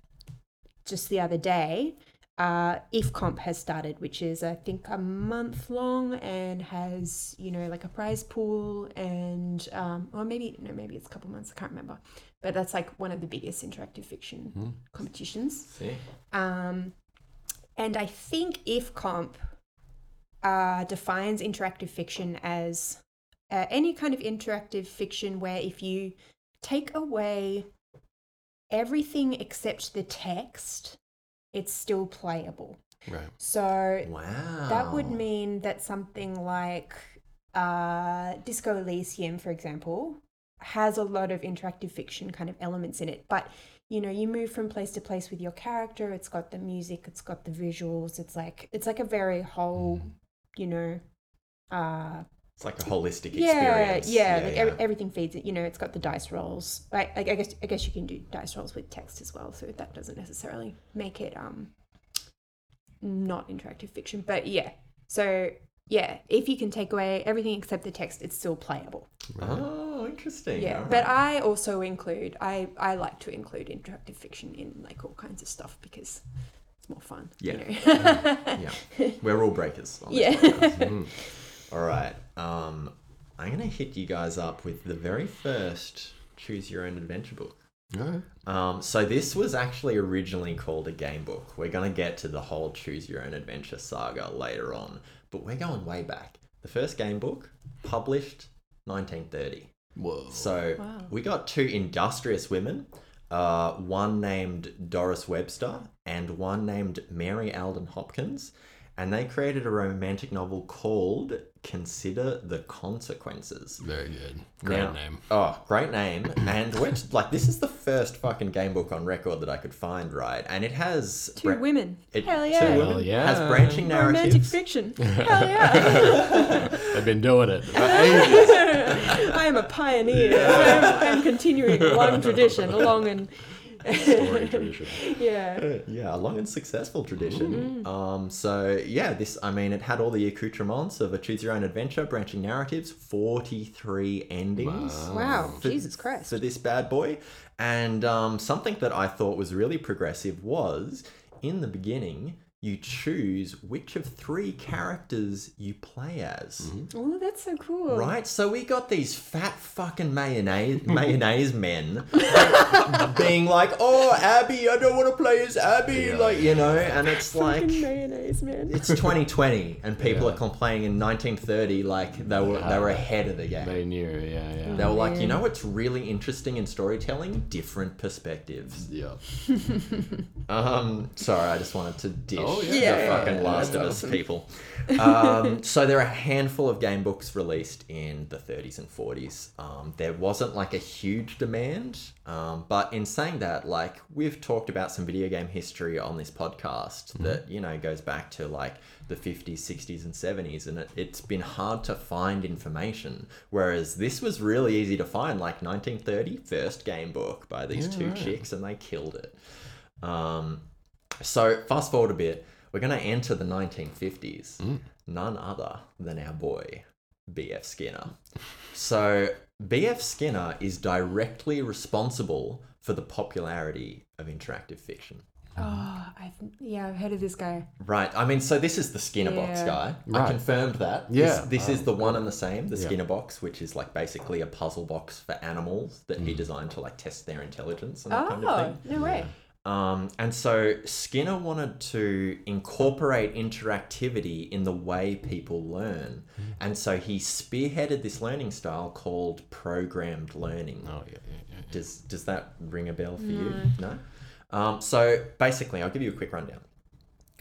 just the other day uh, IFComp has started, which is I think a month long and has you know like a prize pool and um, or maybe no maybe it's a couple months I can't remember, but that's like one of the biggest interactive fiction Hmm. competitions. See, Um, and I think IFComp uh, defines interactive fiction as uh, any kind of interactive fiction where if you take away everything except the text, it's still playable. Right. So wow, that would mean that something like uh, Disco Elysium, for example, has a lot of interactive fiction kind of elements in it. But you know you move from place to place with your character. It's got the music. It's got the visuals. It's like it's like a very whole, you know, uh, It's like a holistic yeah, experience. yeah, yeah, like Every, everything feeds it. You know, it's got the dice rolls. Like, I, I guess, I guess you can do dice rolls with text as well. So that doesn't necessarily make it um not interactive fiction. But yeah, so yeah, if you can take away everything except the text, it's still playable. Oh, interesting. Yeah, All but. I also include I I like to include interactive fiction in like all kinds of stuff because it's more fun. Yeah. You know? yeah, we're rule breakers. on yeah. podcast. All right. Um, I'm gonna hit you guys up with the very first choose your own adventure book. Alright. Um, so this was actually originally called a game book. We're gonna get to the whole choose your own adventure saga later on, but we're going way back. The first game book published 1930. Whoa. So Wow. we got two industrious women, uh, one named Doris Webster and one named Mary Alden Hopkins, and they created a romantic novel called Consider the Consequences. Very good. Great Now- name. Oh, great name. And we're like, this is the first fucking game book on record that I could find, right? And it has Two bra- women. It, Hell two yeah. women, Hell yeah. has branching narratives. Romantic fiction. Hell yeah. They've been doing it for ages. I am a pioneer. I'm, I'm continuing a long tradition, a long and Story tradition. yeah. Uh, yeah, a long and successful tradition. Um, so yeah, this I mean, it had all the accoutrements of a choose your own adventure, branching narratives, forty three endings. Wow, For- Jesus Christ. For this bad boy, and um, something that I thought was really progressive was in the beginning. You choose which of three characters you play as. Oh, that's so cool. Right, so we got these fat fucking mayonnaise mayonnaise men being like, "Oh, Abby, I don't want to play as Abby," Yeah. like you know, and it's like Fucking mayonnaise, man. it's 2020, and people Yeah. are complaining in 1930 like they were they were ahead of the game. They knew, yeah, yeah. They were like, you know what's really interesting in storytelling? Different perspectives. Yeah. Um, sorry, I just wanted to dish Oh, yeah. the fucking Last of that's Us people. Um, so there are a handful of game books released in the 30s and 40s. Um, there wasn't like a huge demand, um, but in saying that, like we've talked about some video game history on this podcast that you know goes back to like the 50s, 60s, and 70s, and it, it's been hard to find information. Whereas this was really easy to find, like 1930, first game book by these Yeah, two right. chicks, and they killed it. Um, so fast forward a bit, we're going to enter the 1950s. Mm. None other than our boy B.F. Skinner. So B.F. Skinner is directly responsible for the popularity of interactive fiction. Oh, I've yeah, I've heard of this guy. Right. I mean, so this is the Skinner box Yeah. guy. I confirmed that. Yeah. This, this is the one and the same, the Yeah. Skinner box, which is like basically a puzzle box for animals that he designed to like test their intelligence and that Oh, kind of thing. no way. Um, and so Skinner wanted to incorporate interactivity in the way people learn. And so he spearheaded this learning style called programmed learning. Oh, yeah, yeah, yeah. Does, does that ring a bell for you? No? Um, so basically, I'll give you a quick rundown.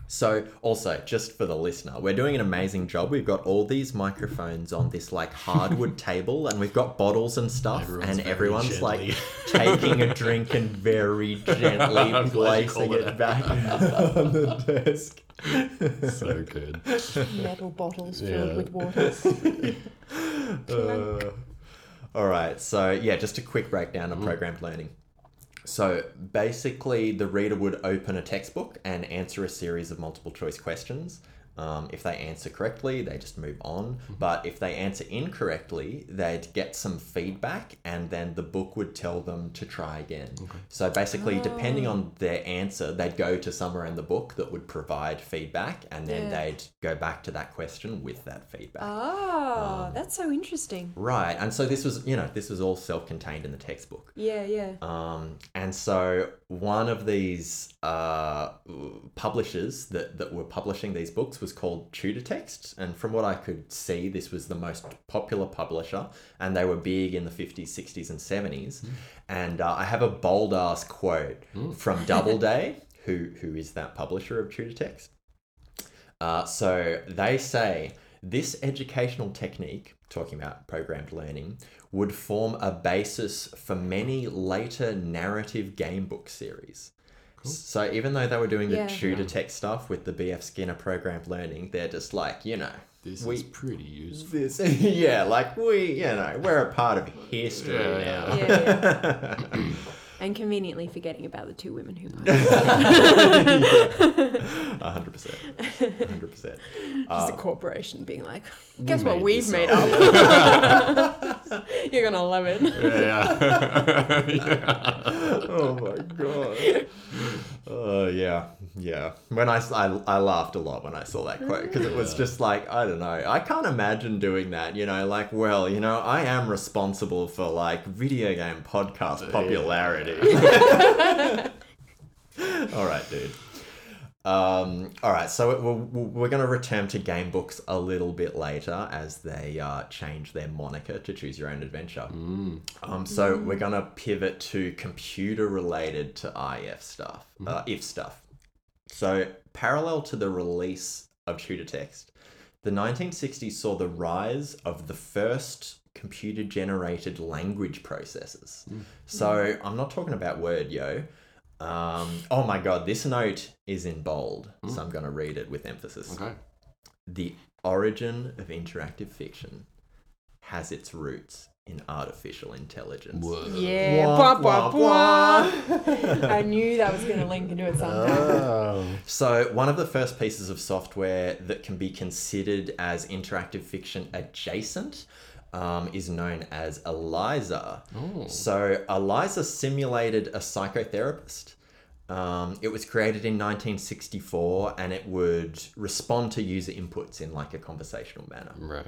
So, also, just for the listener, we're doing an amazing job. We've got all these microphones on this like hardwood table, and we've got bottles and stuff, Everyone's and very everyone's like taking a drink and very gently I'm glad you placing it it back on the desk. So good. Metal bottles filled Yeah. with water. Uh, all right. So yeah, just a quick breakdown of programmed learning. So basically, the reader would open a textbook and answer a series of multiple choice questions. Um, if they answer correctly, they just move on. But if they answer incorrectly, they'd get some feedback, and then the book would tell them to try again. So basically, depending on their answer, they'd go to somewhere in the book that would provide feedback, and then Yeah. they'd go back to that question with that feedback. Oh, that's so interesting. Right, and so this was, you know, this was all self-contained in the textbook. Yeah, yeah. Um, and so one of these uh, publishers that, that were publishing these books was called TutorText, and from what I could see, this was the most popular publisher, and they were big in the fifties, sixties, and seventies. And uh, I have a bold ass quote from Doubleday, who who is that publisher of TutorText. Uh, so they say This educational technique, talking about programmed learning, would form a basis for many later narrative game book series. So even though they were doing the Yeah. tutor tech stuff with the BF Skinner programmed learning, they're just like, you know, This we is pretty useful. this yeah, like we, you know, we're a part of history Yeah, now. Yeah, yeah. and conveniently forgetting about the two women who played. A hundred percent. Hundred percent. Just a uh, corporation being like, guess what we've made up." up. You're gonna love it. Yeah. yeah. Oh my god. Oh yeah, yeah. When I I laughed a lot when I saw that quote because it was just like I don't know. I can't imagine doing that. You know, like well, you know, I am responsible for like video game podcast popularity. all right, dude. Um, all right, so we're, we're going to return to game books a little bit later as they uh, change their moniker to Choose Your Own Adventure. Um, so we're going to pivot to computer related to IF stuff, uh, if stuff. So, parallel to the release of TutorText, the 1960s saw the rise of the first computer generated language processors. So, I'm not talking about Word, yo. Um, oh my god, this note is in bold, so I'm going to read it with emphasis. Okay. The origin of interactive fiction has its roots in artificial intelligence. Whoa. Yeah, Wah, blah, blah, wah, blah. I knew that was gonna link into it somehow. Oh. So, one of the first pieces of software that can be considered as interactive fiction adjacent um, is known as ELIZA. Oh. So, ELIZA simulated a psychotherapist. Um, it was created in 1964 and it would respond to user inputs in like a conversational manner. Right.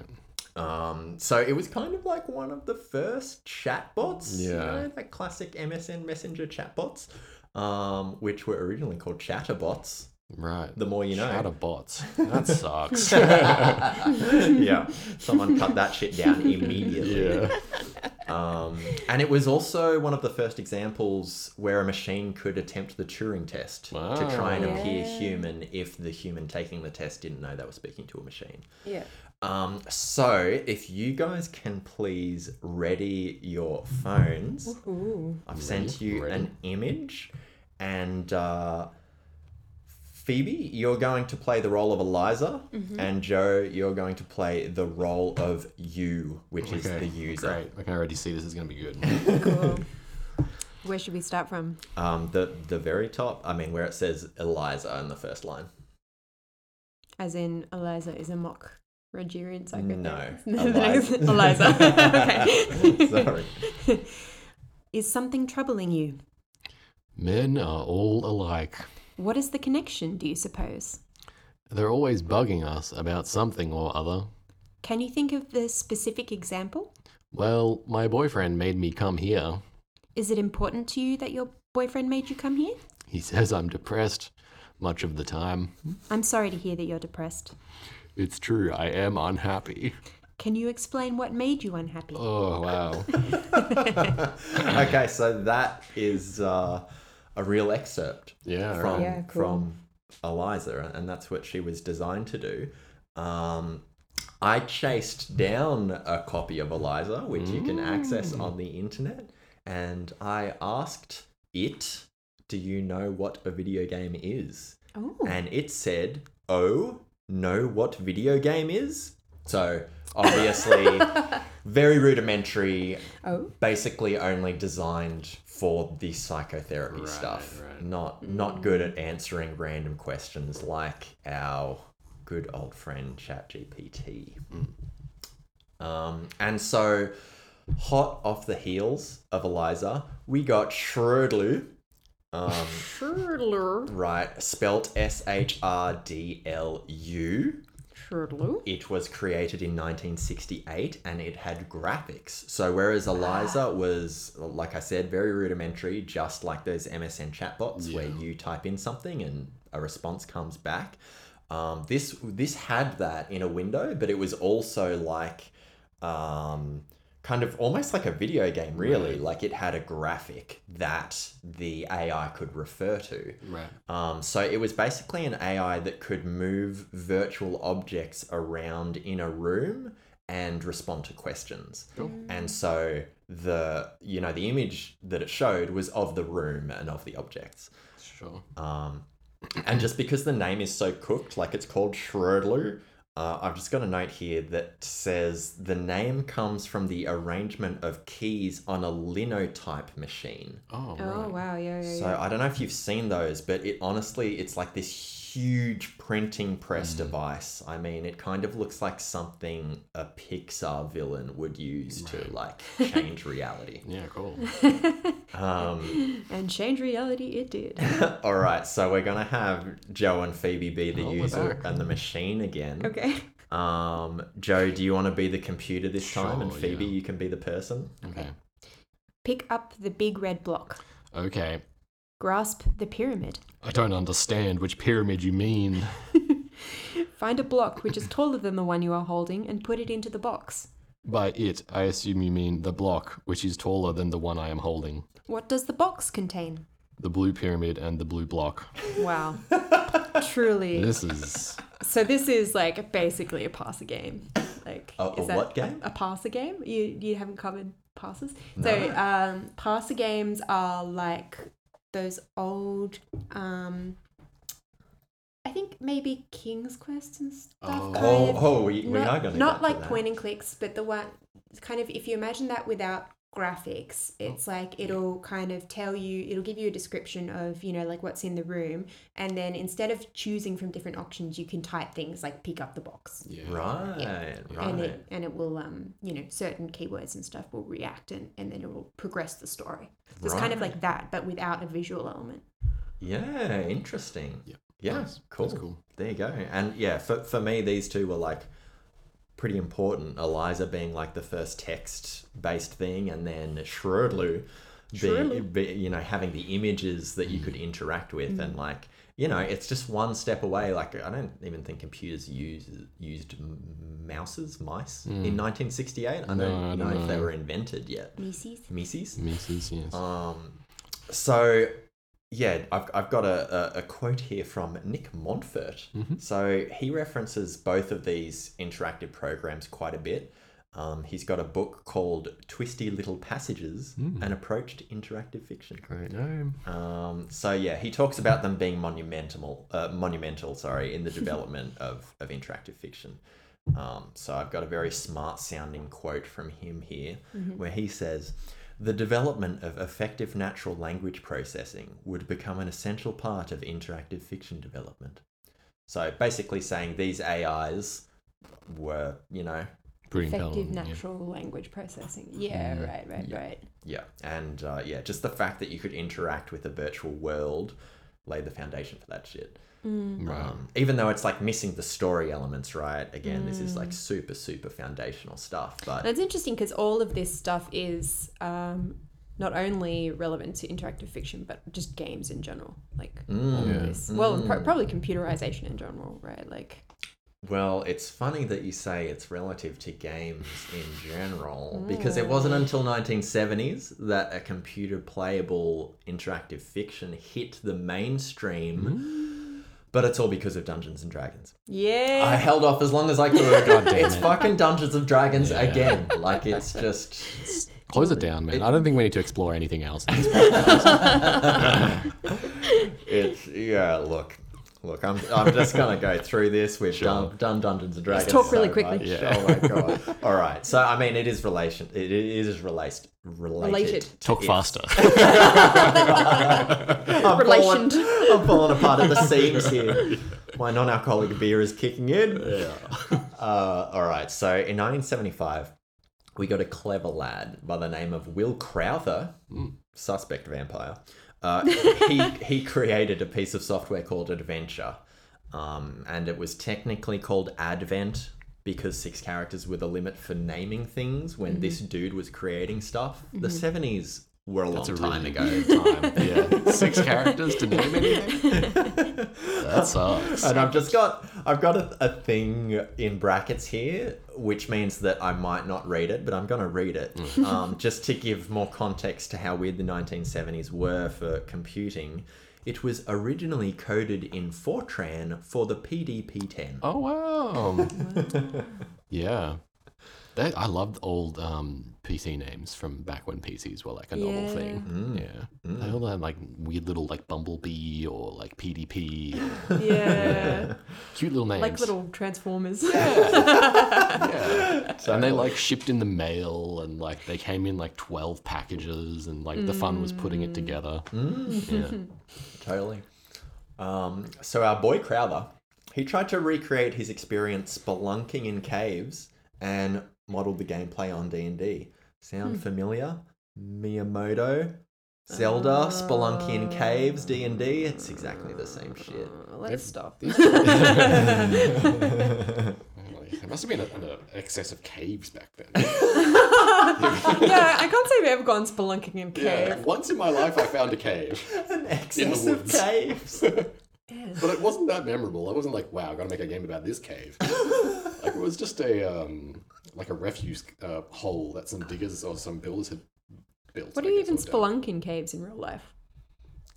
Um, so it was kind of like one of the first chatbots, you Yeah. know, like classic MSN Messenger chatbots, um, which were originally called chatterbots. Right. The more you know. Out of bots. That sucks. yeah, someone cut that shit down immediately. yeah. Um, and it was also one of the first examples where a machine could attempt the Turing test to try and Wow. appear human if the human taking the test didn't know they were speaking to a machine. Yeah. Um, so if you guys can please ready your phones, Ooh. I've sent you Ready. an image, and uh, Phoebe, you're going to play the role of Eliza, Mm-hmm. and Joe, you're going to play the role of you, which is the user. Great. I can already see this is going to be good. Cool. Where should we start from? Um, the the very top, I mean, where it says Eliza in the first line. As in, Eliza is a mock Rogerian psychotherapist. No, Eliza. Eliza. Sorry. Is something troubling you? Men are all alike. What is the connection, do you suppose? They're always bugging us about something or other. Can you think of the specific example? Well, my boyfriend made me come here. Is it important to you that your boyfriend made you come here? He says I'm depressed much of the time. I'm sorry to hear that you're depressed. It's true, I am unhappy. Can you explain what made you unhappy? Oh, wow. okay, so that is uh, a real excerpt Yeah, from. Yeah, cool. from Eliza, and that's what she was designed to do. Um, I chased down a copy of Eliza, which you can access Mm. on the internet, and I asked it, "Do you know what a video game is?" Oh, and it said, "Oh, know what video game is?" So obviously, very rudimentary. oh, Basically, only designed for the psychotherapy Right, stuff. right. Not not good at answering random questions like our good old friend ChatGPT. Um, and so, hot off the heels of Eliza, we got Shredlu. Um, Shurdler. Right, spelt S H R D L U. It was created in 1968 and it had graphics. So, whereas Eliza was, like I said, very rudimentary, just like those MSN chatbots where you type in something and a response comes back. Um, this this had that in a window, but it was also like um, kind of almost like a video game, really. Like it had a graphic that the AI could refer to. Right. Um, so it was basically an AI that could move virtual objects around in a room and respond to questions. And so the you know the image that it showed was of the room and of the objects. Sure. Um, and just because the name is so cooked, like it's called Schrodler, uh, I've just got a note here that says the name comes from the arrangement of keys on a linotype machine. Oh, Oh wow, yeah, yeah, So yeah. I don't know if you've seen those, but it honestly, it's like this huge printing press Mm. device. I mean, it kind of looks like something a Pixar villain would use to like change reality. Yeah, cool. Um, And change reality it did. all right, so we're gonna have Joe and Phoebe be the Oh, user and the machine again. Okay. Um, Joe, do you want to be the computer this time, and Phoebe, yeah. you can be the person? Okay. Pick up the big red block. Okay. Grasp the pyramid. I don't understand which pyramid you mean. Find a block which is taller than the one you are holding and put it into the box. By it, I assume you mean the block, which is taller than the one I am holding. What does the box contain? The blue pyramid and the blue block. Wow. Truly. This is. So this is like basically a parser game. Like A- is a that what game? A parser game? You you haven't covered parsers? No. So um parser games are like those old um I think maybe King's Quest and stuff. Oh. kind Oh, of. oh, we, we not, are going to not like point and clicks, but the one kind of if you imagine that without graphics, it's like it'll kind of tell you, it'll give you a description of you know like what's in the room, and then instead of choosing from different options, you can type things like pick up the box, Yeah. Right, right. and it and it will um you know certain keywords and stuff will react, and and then it will progress the story. So it's kind of like that, but without a visual element. Yeah, interesting. Yep. Yeah, Nice. cool. That's cool. There you go. And yeah, for, for me, these two were like pretty important. Eliza being like the first text based thing, and then Schrodler being, be, you know, having the images that you could mm. interact with. Mm. And like, you know, it's just one step away. Like, I don't even think computers use, used mouses, mice mm. in 1968. I don't, No, I know, don't if they were invented yet. Mises. Mises? Misses, yes. Um, so yeah, I've, I've got a, a, a quote here from Nick Montfort. So he references both of these interactive programs quite a bit. Um, he's got a book called Twisty Little Passages An Approach to Interactive Fiction. Great name. Um, so yeah, he talks about them being monumental, uh, monumental, sorry, in the development of, of interactive fiction. Um, so I've got a very smart sounding quote from him here, where he says, "The development of effective natural language processing would become an essential part of interactive fiction development." So basically, saying these AIs were, you know, Pretty Effective intelligent. yeah. natural language processing. Yeah, right, right, right. Yeah, and uh, yeah, just the fact that you could interact with a virtual world laid the foundation for that shit. Right. Um, even though it's like missing the story elements, right? Again, this is like super, super foundational stuff. But And it's interesting because all of this stuff is um, not only relevant to interactive fiction, but just games in general. Like all Mm. Yeah. of this. Well, pro- probably computerization in general, right? Like, well, it's funny that you say it's relative to games in general because it wasn't hmm. until 1970s that a computer playable interactive fiction hit the mainstream. Hmm. But it's all because of Dungeons and Dragons. Yeah. I held off as long as I could. God it's it. fucking Dungeons and Dragons Yeah. again. Like it's just Close it down, man. I don't think we need to explore anything else. it's yeah. Look, look. I'm I'm just gonna go through this. We've done done Dungeons and Dragons. talk really so quickly. Yeah. Oh my god. All right. So I mean, it is relation. It is relation related. Related. Talk it. faster. I'm Relationed. Falling, I'm falling apart at the seams here. My non-alcoholic beer is kicking in. yeah. Uh, all right. So in 1975, we got a clever lad by the name of Will Crowther, suspect vampire. Uh, he he created a piece of software called Adventure, um, and it was technically called Advent because six characters were the limit for naming things when this dude was creating stuff. The 70s were a That's long a time really ago. time. Yeah, six characters to name anything. That sucks. And I've just got I've got a, a thing in brackets here, which means that I might not read it, but I'm gonna read it Mm. um, just to give more context to how weird the 1970s were for computing. It was originally coded in Fortran for the PDP-10. Oh wow. yeah. That, I loved old um, PC names from back when PCs were like a normal Yeah. thing. Yeah. They all had like weird little like Bumblebee or like PDP. Yeah. Cute little names. like little transformers. Yeah. And they like shipped in the mail and like they came in like 12 packages and like the fun was putting it together. Yeah. Totally. Um, so our boy Crowther, he tried to recreate his experience spelunking in caves and modeled the gameplay on D and D. Sound familiar? Miyamoto, Zelda, spelunking in caves, D and D. It's exactly the same shit. Uh, let's stop. This. There must have been an excess of caves back then. yeah, I can't say I've ever gone spelunking in cave. Yeah, once in my life I found a cave, An excess of woods. caves. but it wasn't that memorable. I wasn't like, wow, I gotta make a game about this cave. like it was just a um, like a refuse uh, hole that some diggers or some builders had built. What I do you even or spelunk in caves in real life?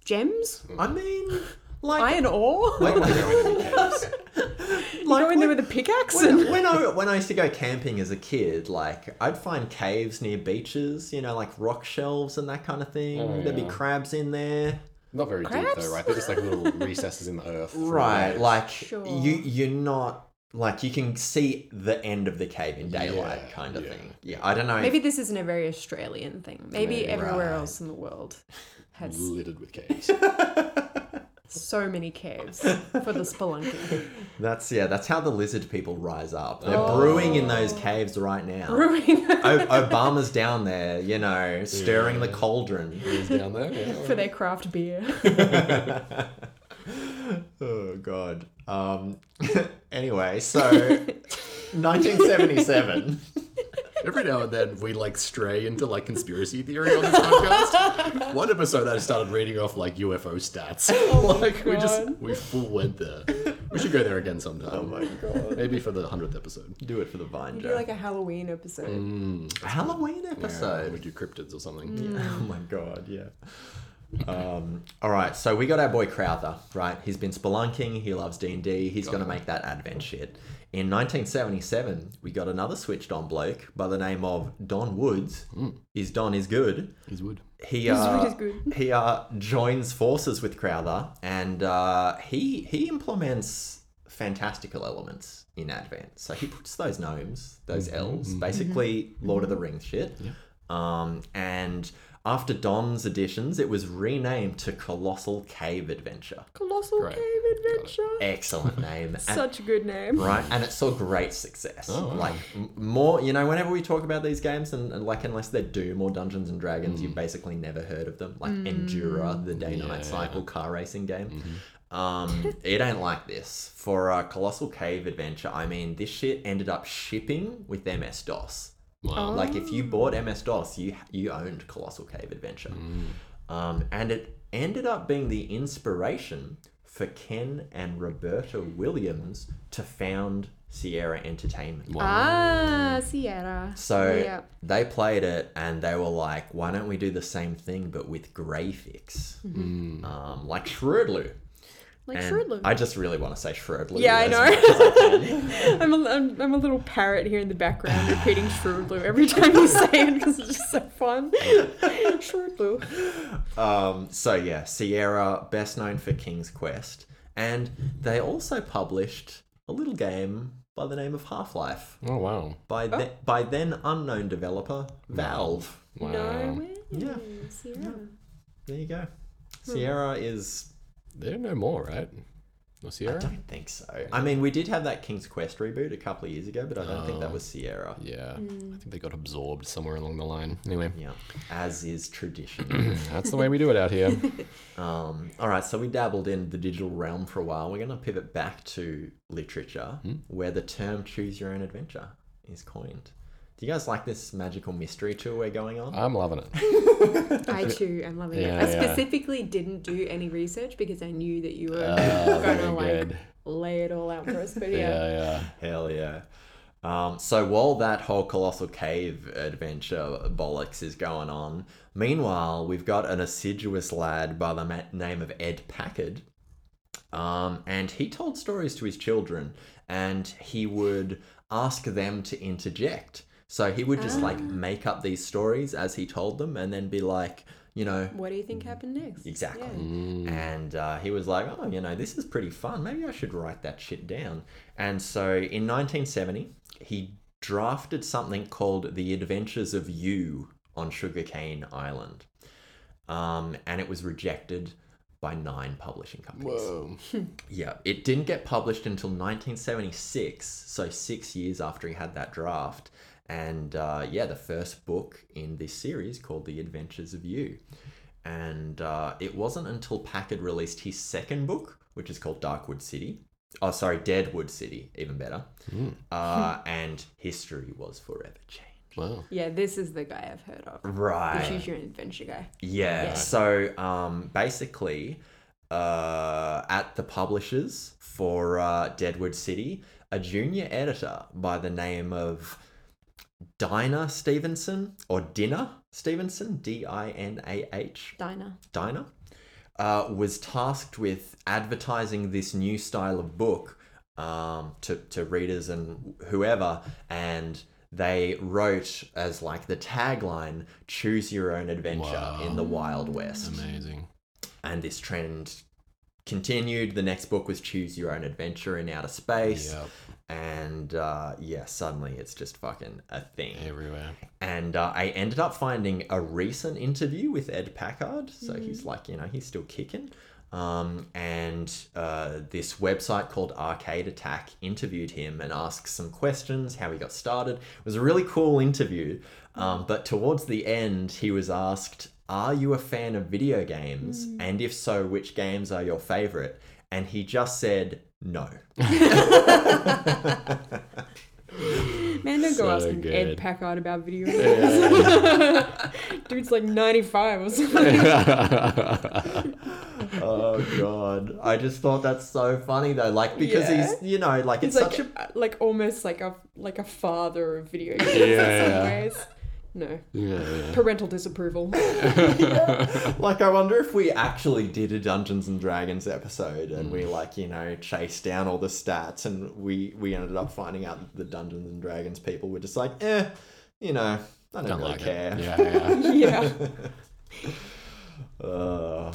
Gems? I mean, like, Iron ore? I don't want to go into any caves. like Go in there when- with a pickaxe? and- when, when I when I used to go camping as a kid, like I'd find caves near beaches, you know, like rock shelves and that kind of thing. Oh, There'd be yeah. crabs in there. Not very deep Crabs? though, right? They're just like little recesses in the earth. through Right, like Sure. you you're not like you can see the end of the cave in daylight, Yeah, kind of yeah. thing. Yeah, I don't know. Maybe this isn't a very Australian thing. Maybe Maybe. everywhere Right. else in the world has littered with caves. so many caves for the spelunking. that's yeah, that's how the lizard people rise up. They're Oh. brewing in those caves right now. Brewing O- Obama's down there, you know, stirring the cauldron. He's down there. Yeah, for their craft beer. Oh god. Um anyway, so 1977. Every now and then we like stray into like conspiracy theory on this podcast. One episode I started reading off like UFO stats. Oh like we just we full went there. We should go there again sometime. Oh my god. Maybe for the hundredth episode. Do it for the vine Do joke. like a Halloween episode. Mm, Halloween yeah, we episode. do cryptids or something. Oh my god, yeah. Um, all right, so we got our boy Crowther, right? He's been spelunking. He loves D and D. He's gonna make that Advent shit. In 1977, we got another switched on bloke by the name of Don Woods. Is Don is good? He's wood. He His uh, wood is good. he uh, joins forces with Crowther, and uh, he he implements fantastical elements in Advent. So he puts those gnomes, those elves, basically Lord of the Rings shit. Um, and after Don's additions, it was renamed to Colossal Cave Adventure. Colossal Great. Cave Adventure. Excellent name. And- Such a good name. right and it saw great success Oh, wow. like m- more you know whenever we talk about these games and, and like unless they're doom or dungeons and dragons you've mm. basically never heard of them like Enduro mm. the day night Yeah. cycle car racing game mm-hmm. um it ain't like this for a colossal cave adventure i mean this shit ended up shipping with ms-dos Wow. like if you bought ms-dos you you owned colossal cave adventure um, and it ended up being the inspiration for ken and roberta williams to found sierra entertainment Ah, Sierra. so Yeah. they played it and they were like why don't we do the same thing but with graphics Mm-hmm. um, like Shredlu. Like And Shredlu. I just really want to say Shredlu. Yeah, I know. I can. I'm, a, I'm, I'm a little parrot here in the background repeating Shredlu every time you say it because it's just so fun. Shredlu. Um, so yeah, Sierra, best known for King's Quest, and they also published a little game by the name of Half Life Oh wow. by the, by then unknown developer Valve. Wow. No way. Yeah. Sierra. There you go. Hmm. Sierra is. They're no more, right? Or Sierra? I don't think so. I mean, we did have that King's Quest reboot a couple of years ago, but I don't think that Oh. was Sierra. Yeah. Hmm. I think they got absorbed somewhere along the line. Anyway, Yeah, as is tradition. that's the way we do it out here. Um, all right, so we dabbled in the digital realm for a while. We're going to pivot back to literature, Hmm. where the term "choose your own adventure" is coined. Do you guys like this magical mystery tour we're going on? I'm loving it. I too am loving Yeah, it. I yeah. specifically didn't do any research because I knew that you were Ah, going to like good. lay it all out for us. But Yeah, yeah. yeah. Hell yeah. Um, so while that whole Colossal Cave adventure bollocks is going on, meanwhile, we've got an assiduous lad by the ma- name of Ed Packard. Um, and he told stories to his children, and he would ask them to interject. So he would just like make up these stories as he told them, and then be like, you know, What do you think happened next? Exactly. Yeah. And uh, he was like, oh, you know, this is pretty fun. Maybe I should write that shit down. And so in 1970, he drafted something called The Adventures of You on Sugarcane Island. Um, and it was rejected by nine publishing companies. Whoa. Yeah, it didn't get published until 1976, so six years after he had that draft. And uh, yeah, the first book in this series called The Adventures of You. And uh, it wasn't until Packard released his second book, which is called Darkwood City. Oh, sorry, Deadwood City, even better. Uh, and history was forever changed. Wow. Yeah, this is the guy I've heard of. The Right. choose your adventure guy. Yeah. Yeah. So um, basically, uh, at the publishers for uh, Deadwood City, a junior editor by the name of Dinah Stevenson or Dinah Stevenson, D I N A H, Dinah. Dinah, uh, was tasked with advertising this new style of book um, to, to readers and whoever. And they wrote as like the tagline, choose your own adventure Wow. in the Wild West. Amazing. And this trend continued. The next book was Choose Your Own Adventure in Outer Space. Yep. And uh, yeah, suddenly it's just fucking a thing. Everywhere. And uh, I ended up finding a recent interview with Ed Packard. So he's like, you know, he's still kicking. Um, and uh, this website called Arcade Attack interviewed him and asked some questions, how he got started. It was a really cool interview. Um, but towards the end, he was asked, Are you a fan of video games? And if so, which games are your favorite? And he just said, No. Man, don't go So asking Ed. Packard about video games. Dude's like 95 or something. oh god i just thought that's so funny though like because Yeah. he's you know like it's like, such a uh, like almost like a like a father of video games Yeah, in some yeah. ways. No, Yeah, yeah. parental disapproval. like i wonder if we actually did a dungeons and dragons episode and we like you know chased down all the stats and we we ended up finding out that the dungeons and dragons people were just like eh you know i don't, Don't really like care it. Yeah, yeah. yeah. Uh,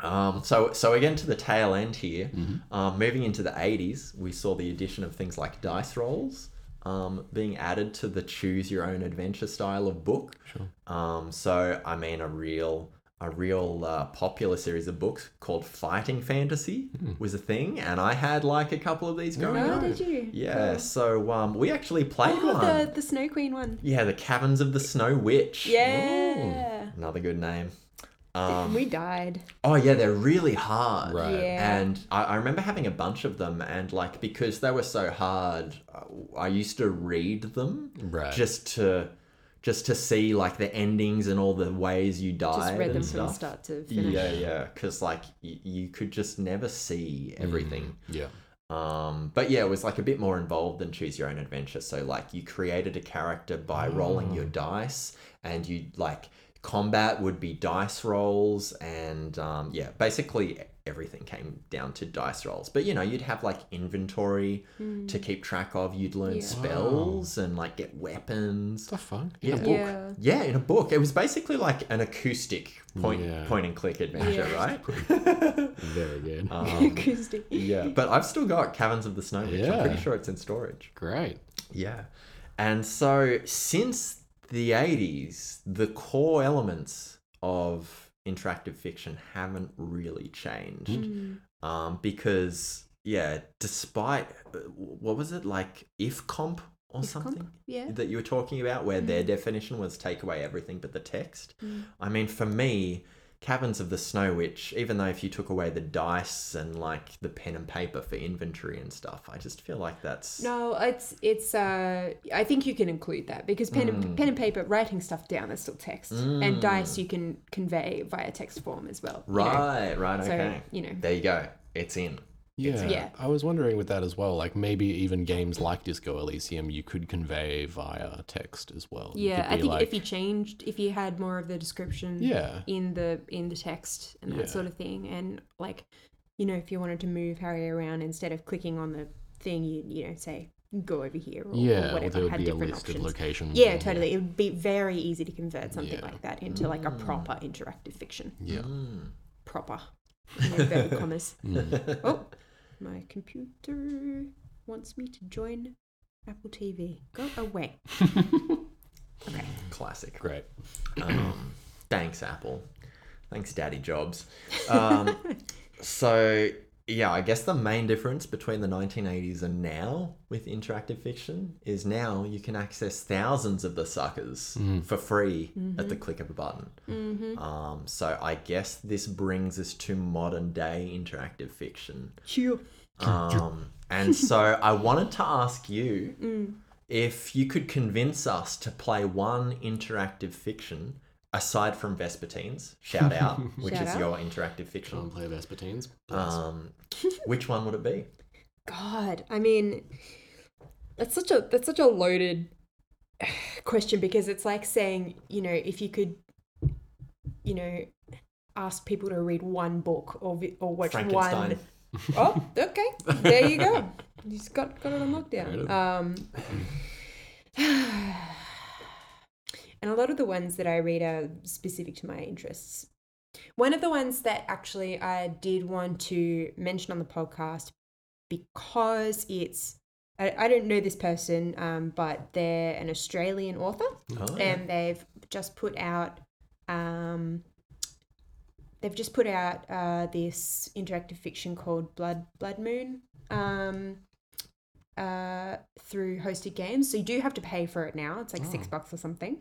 um, so so again to the tail end here, Mm-hmm. um, moving into the eighties, we saw the addition of things like dice rolls um, being added to the choose your own adventure style of book. Sure. Um, so I mean a real a real uh, popular series of books called Fighting Fantasy Hmm. was a thing, and I had like a couple of these growing Oh, up. did you? Yeah, Cool. so um, we actually played Oh, one. the the Snow Queen one. Yeah, the Caverns of the Snow Witch. Yeah. Another good name. Um, we died. Oh yeah, they're really hard. Right. Yeah. And I, I remember having a bunch of them, and like because they were so hard, uh, I used to read them Right. just to just to see like the endings and all the ways you died Just read them and from start to finish. Yeah, yeah, because like y- you could just never see everything. Yeah. Um, but yeah, it was like a bit more involved than choose your own adventure. So like you created a character by rolling your dice, and you like combat would be dice rolls, and um, yeah, basically everything came down to dice rolls. But you know, you'd have like inventory to keep track of. You'd learn Yeah. spells and like get weapons. The fun. In a Yeah. book. Yeah. Yeah, in a book. It was basically like an acoustic point Yeah. point and click adventure, Yeah. right? Very good. Um, Acoustic. yeah, but I've still got Caverns of the Snow Witch. I'm pretty sure it's in storage. Great. Yeah. And so since the 80s, the core elements of interactive fiction haven't really changed. Mm. Um, because, yeah, despite, uh, what was it, like if comp or If comp, something? Yeah. That you were talking about, where their definition was take away everything but the text. Mm. I mean, for me, Caverns of the Snow Witch, even though if you took away the dice and like the pen and paper for inventory and stuff, I just feel like that's No, it's it's. Uh, I think you can include that because pen Mm. and pen and paper, writing stuff down is still text, and dice you can convey via text form as well. you know. right, right, So okay. you know, There you go. It's in. Yeah, Yeah. I was wondering with that as well. Like maybe even games like Disco Elysium, you could convey via text as well. Yeah. I think like, if you changed, if you had more of the description, yeah, in the in the text and that Yeah. sort of thing, and like, you know, if you wanted to move Harry around instead of clicking on the thing, you you know, say go over here or, yeah, or or whatever. there would had be a list options. of locations. Yeah, and- totally. It would be very easy to convert something Yeah. like that into like a proper interactive fiction. Yeah. Mm. Proper. in inverted commas. Mm. Oh, my computer wants me to join Apple TV. Go away. okay. Classic. Great. Um, thanks, Apple. Thanks, Daddy Jobs. Um, so, yeah, I guess the main difference between the 1980s and now with interactive fiction is now you can access thousands of the suckers for free at the click of a button. Um, so, I guess this brings us to modern day interactive fiction. Sure. Um, and so I wanted to ask you if you could convince us to play one interactive fiction aside from Vespertines, shout out, which Shout is out. your interactive fiction. Can't play Vespertines. Um, which one would it be? God, I mean, that's such a that's such a loaded question because it's like saying, you know, if you could, you know, ask people to read one book or vi- or watch Frankenstein. one. Oh, okay, there you go. You just got got it on Right lockdown. Um, and a lot of the ones that I read are specific to my interests. One of the ones that actually I did want to mention on the podcast because it's I, I don't know this person, um, but they're an Australian author Oh, yeah. and they've just put out um, they've just put out uh, this interactive fiction called Blood Blood Moon um, uh, through hosted games. So you do have to pay for it now. It's like six bucks or something.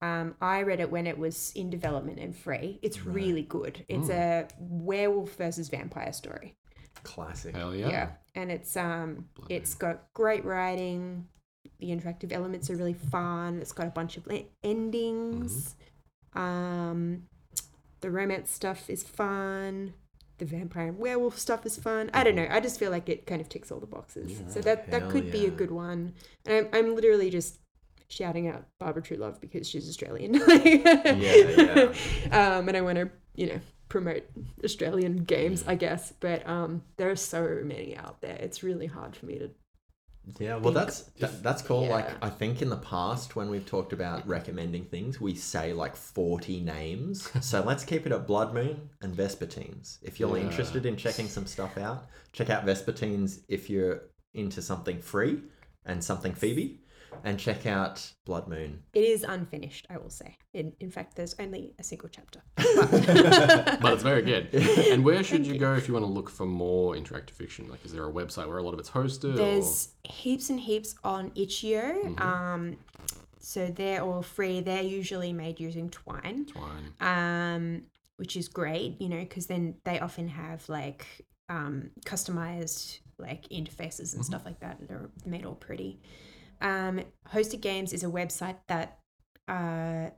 Um, I read it when it was in development and free. It's really good. It's a werewolf versus vampire story. Classic. Hell Yeah. yeah. And it's um Blood it's got great writing. The interactive elements are really fun. It's got a bunch of le- endings. Um the romance stuff is fun. The vampire and werewolf stuff is fun. I don't know. I just feel like it kind of ticks all the boxes. so that that could be a good one. And I'm, I'm literally just shouting out Barbara True Love because she's Australian. Yeah, yeah. um, and I want to, you know, promote Australian games, I guess. But um, there are so many out there. It's really hard for me to. Yeah, well, that's that, that's cool. Like, I think in the past when we've talked about recommending things, we say like forty names. so let's keep it at Blood Moon and Vespertines. If you're Yeah. interested in checking some stuff out, check out Vespertines. If you're into something free and something Phoebe, and check out Blood Moon. It is unfinished, I will say. In, in fact, there's only a single chapter. but it's very good. And where should you go if you want to look for more interactive fiction? Like, is there a website where a lot of it's hosted? There's heaps and heaps on itch.io. Um, so they're all free. They're usually made using Twine. Twine? um, which is great, you know, because then they often have like um, customized like interfaces and stuff like that. They're made all pretty. Um, Hosted Games is a website that uh,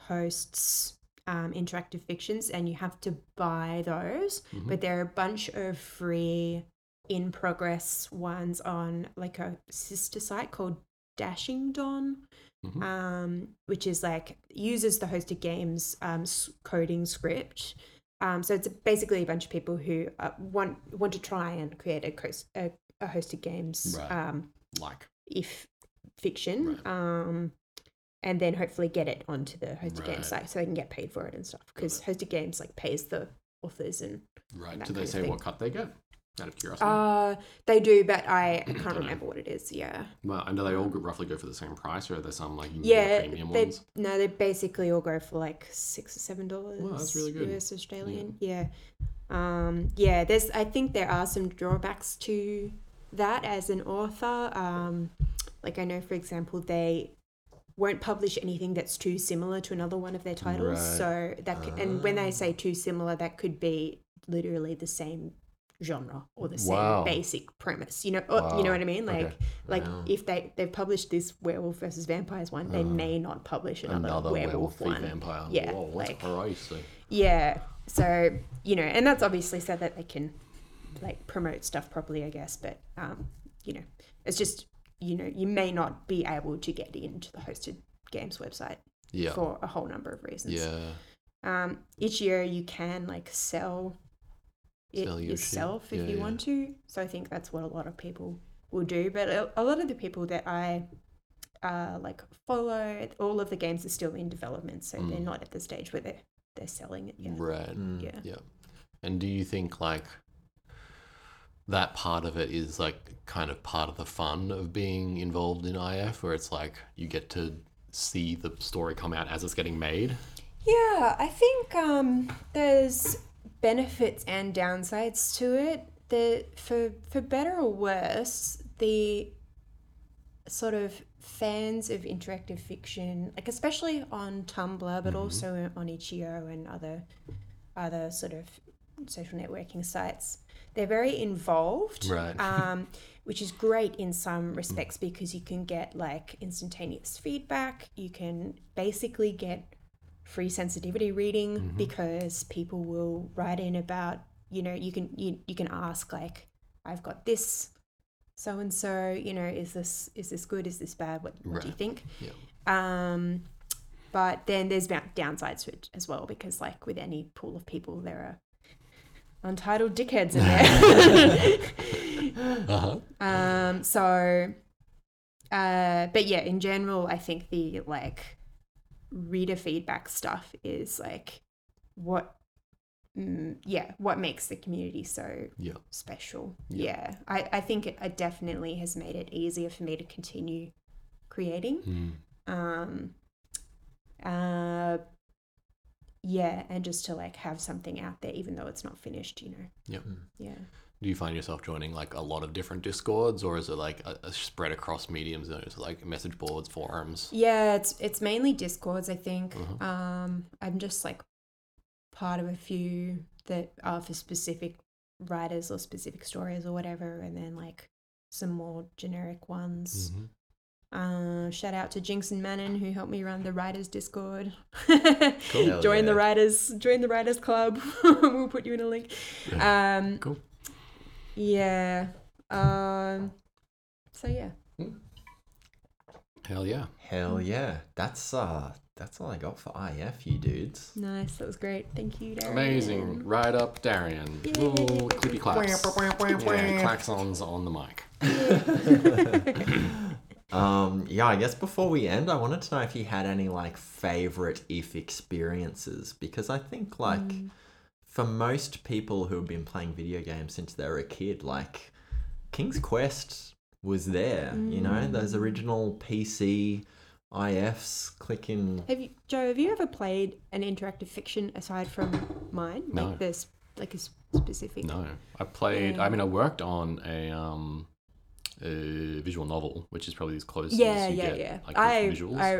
hosts um, interactive fictions, and you have to buy those. But there are a bunch of free in progress ones on like a sister site called Dashingdon Mhm. um, which is like uses the hosted games um, coding script. Um, so it's basically a bunch of people who uh, want want to try and create a, a, a hosted games Right. um, Like, if fiction, Right. um, and then hopefully get it onto the hosted Right. games site so they can get paid for it and stuff. Because hosted games like pays the authors and right. Do they say what cut they get? Out of curiosity. uh, they do, but I, I can't remember what it is. Yeah. well, and do they all roughly go for the same price, or are there some like Yeah, premium they ones? no, they basically all go for like six or seven dollars. Wow, that's really good. US Australian, yeah. Um, yeah, there's. I think there are some drawbacks to that as an author. Um, like I know, for example, they won't publish anything that's too similar to another one of their titles. Right. So that c and when they say too similar, that could be literally the same genre or the same Wow. basic premise. You know, or, you know what I mean? Like, Okay. like Wow. if they they've published this werewolf versus vampires one, they may not publish another, Another werewolf, werewolf one. vampire. Yeah, Whoa, like- crazy. Yeah. So you know, and that's obviously so that they can like promote stuff properly, I guess. But um, you know, it's just you know you may not be able to get into the hosted games website Yeah. for a whole number of reasons. Yeah. Um, each year you can like sell it Sell your shit. yourself if Yeah, you yeah. want to. So I think that's what a lot of people will do. But a, a lot of the people that I uh, like follow, all of the games are still in development, so they're Mm. not at the stage where they're they're selling it yet. Right. Mm. Yeah. Yeah. And do you think like that part of it is like kind of part of the fun of being involved in IF where it's like you get to see the story come out as it's getting made? Yeah, I think um, there's benefits and downsides to it. The for for better or worse, the sort of fans of interactive fiction, like especially on Tumblr, but also on itch.io and other other sort of social networking sites, they're very involved. Right. Um, which is great in some respects because you can get like instantaneous feedback. You can basically get free sensitivity reading because people will write in about you know you can you, you can ask like i've got this so and so you know is this is this good is this bad what, what do you think Yeah. um but then there's downsides to it as well because like with any pool of people there are untitled dickheads in there Uh-huh. um, so, uh, but yeah, in general, I think the like reader feedback stuff is like what, mm, yeah, what makes the community so Yeah. special. Yeah. Yeah, I, I think it, it definitely has made it easier for me to continue creating. Mm. Um, uh, yeah, and just to like have something out there, even though it's not finished, you know. Yep. Yeah. Do you find yourself joining like a lot of different discords or is it like a, a spread across mediums? Is it like message boards, forums? Yeah, it's it's mainly discords. I think. Mhm. Um, I'm just like part of a few that are for specific writers or specific stories or whatever, and then like some more generic ones. Mhm. Uh, shout out to Jinx and Manon who helped me run the writers Discord. Hell join the writers, join the writers club. we'll put you in a link. Um, Cool. yeah. Um, so yeah. Hell yeah. Hell yeah. That's uh that's all I got for IF, you dudes. Nice. That was great. Thank you, Darren. Amazing. Right up, Darian. Yay. Little clippy claps. Yeah, klaxons on the mic. Um, yeah, I guess before we end, I wanted to know if you had any like favorite if experiences because I think like Mm. for most people who have been playing video games since they were a kid, like King's Quest was there, you know, those Mm. original PC IFs clicking. Have you, Joe? Have you ever played an interactive fiction aside from mine? No. Like there's like a specific. No, I played. I mean, I worked on a um, a visual novel, which is probably as close Yeah, as you yeah, get. yeah. Like, I.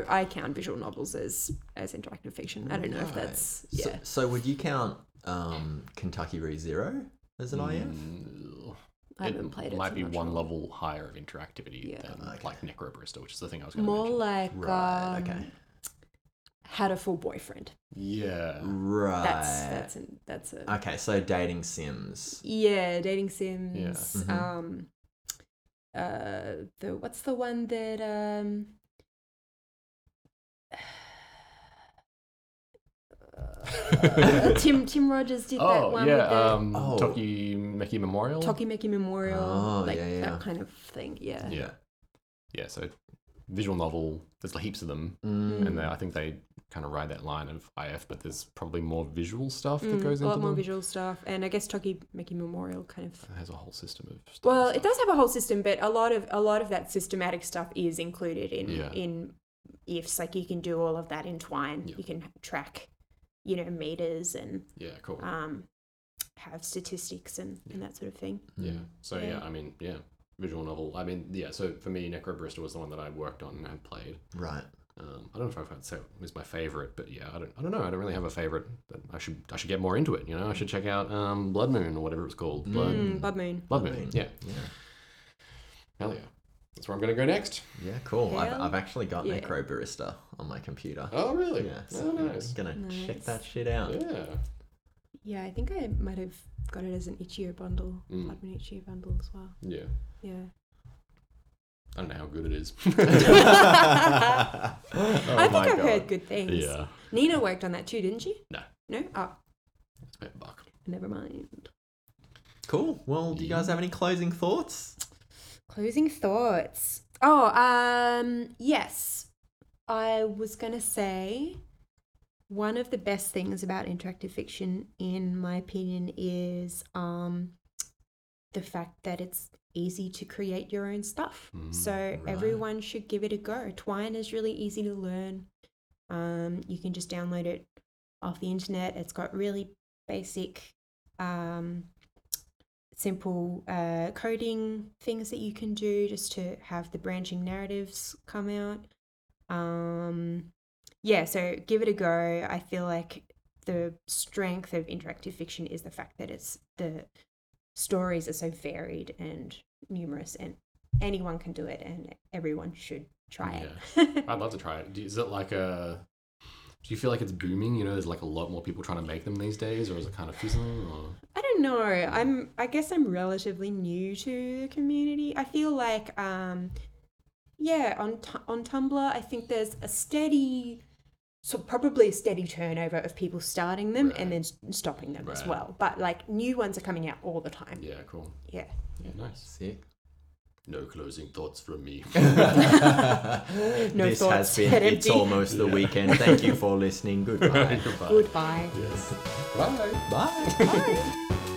I I count visual novels as as interactive fiction. I don't know if that's yeah. so would you count um, Kentucky Route Zero as an IF? Mm, I haven't played it. Might so be I'm one sure. level higher of interactivity Yeah. than Okay. like Necrobarista, which is the thing I was going to More mention. like Right, um, okay. had a full boyfriend. Yeah. Right. That's that's an, that's a Okay, so dating sims. yeah. Dating Sims. Mhm. Um. Uh. The what's the one that um. Uh, Tim Tim Rogers did that Oh one yeah, with the um, Oh. Tokimeki Memorial. Tokimeki Memorial, Oh, like yeah, yeah. that kind of thing. Yeah. Yeah, yeah. So visual novel. There's heaps of them, Mm. and they, I think they kind of ride that line of IF, but there's probably more visual stuff that Mm, goes into a lot more them. visual stuff, and I guess Tokimeki Memorial kind of. It has a whole system of. stuff Well, and it does have a whole system, but a lot of a lot of that systematic stuff is included in Yeah. in ifs. Like you can do all of that in Twine. Yeah. You can track, you know, meters and Yeah, cool. um, have statistics and, and that sort of thing. yeah. So yeah. yeah. I mean, yeah, visual novel. I mean, yeah. So for me, Necrobarista was the one that I worked on and had played. Right. Um, I don't know if I'd say it was my favorite, but yeah, I don't, I don't know. I don't really have a favorite. But I should, I should get more into it. You know, I should check out um, Blood Moon or whatever it was called. Blood, Mm, Blood Moon. Blood Moon. Yeah, Yeah. hell yeah. That's where I'm gonna go next. Yeah, cool. I've, I've actually got yeah. Necrobarista on my computer. Oh really? Yeah, Oh nice. I'm gonna check that shit out. Yeah. Yeah, I think I might have got it as an itch.io bundle. Mm. Blood Moon Itch.io bundle as well. Yeah. Yeah. I don't know how good it is. oh I think my I've God. heard good things. yeah. Nina worked on that too, didn't she? No. No? Oh, It's about buck. never mind. Cool. Well, do you guys have any closing thoughts? Closing thoughts. Oh, um, yes. I was going to say one of the best things about interactive fiction, in my opinion, is um, the fact that it's easy to create your own stuff. Mm, so right. everyone should give it a go. Twine is really easy to learn. Um, you can just download it off the internet. It's got really basic, um, simple uh, coding things that you can do just to have the branching narratives come out. Um, yeah, so give it a go. I feel like the strength of interactive fiction is the fact that it's the stories are so varied and numerous, and anyone can do it, and everyone should try it. I'd love to try it. Is it like a? Do you feel like it's booming? You know, there's like a lot more people trying to make them these days, or is it kind of fizzling? Or I don't know. I'm I guess I'm relatively new to the community. I feel like um yeah, on on Tumblr, I think there's a steady so probably a steady turnover of people starting them and then stopping them as well. But like new ones are coming out all the time. yeah, cool. Yeah. Yeah, nice. Sick. No closing thoughts from me. this thoughts, has been It's empty. Almost the Weekend. Thank you for listening. Goodbye. Goodbye. Goodbye. Yes. Bye. Bye. Bye.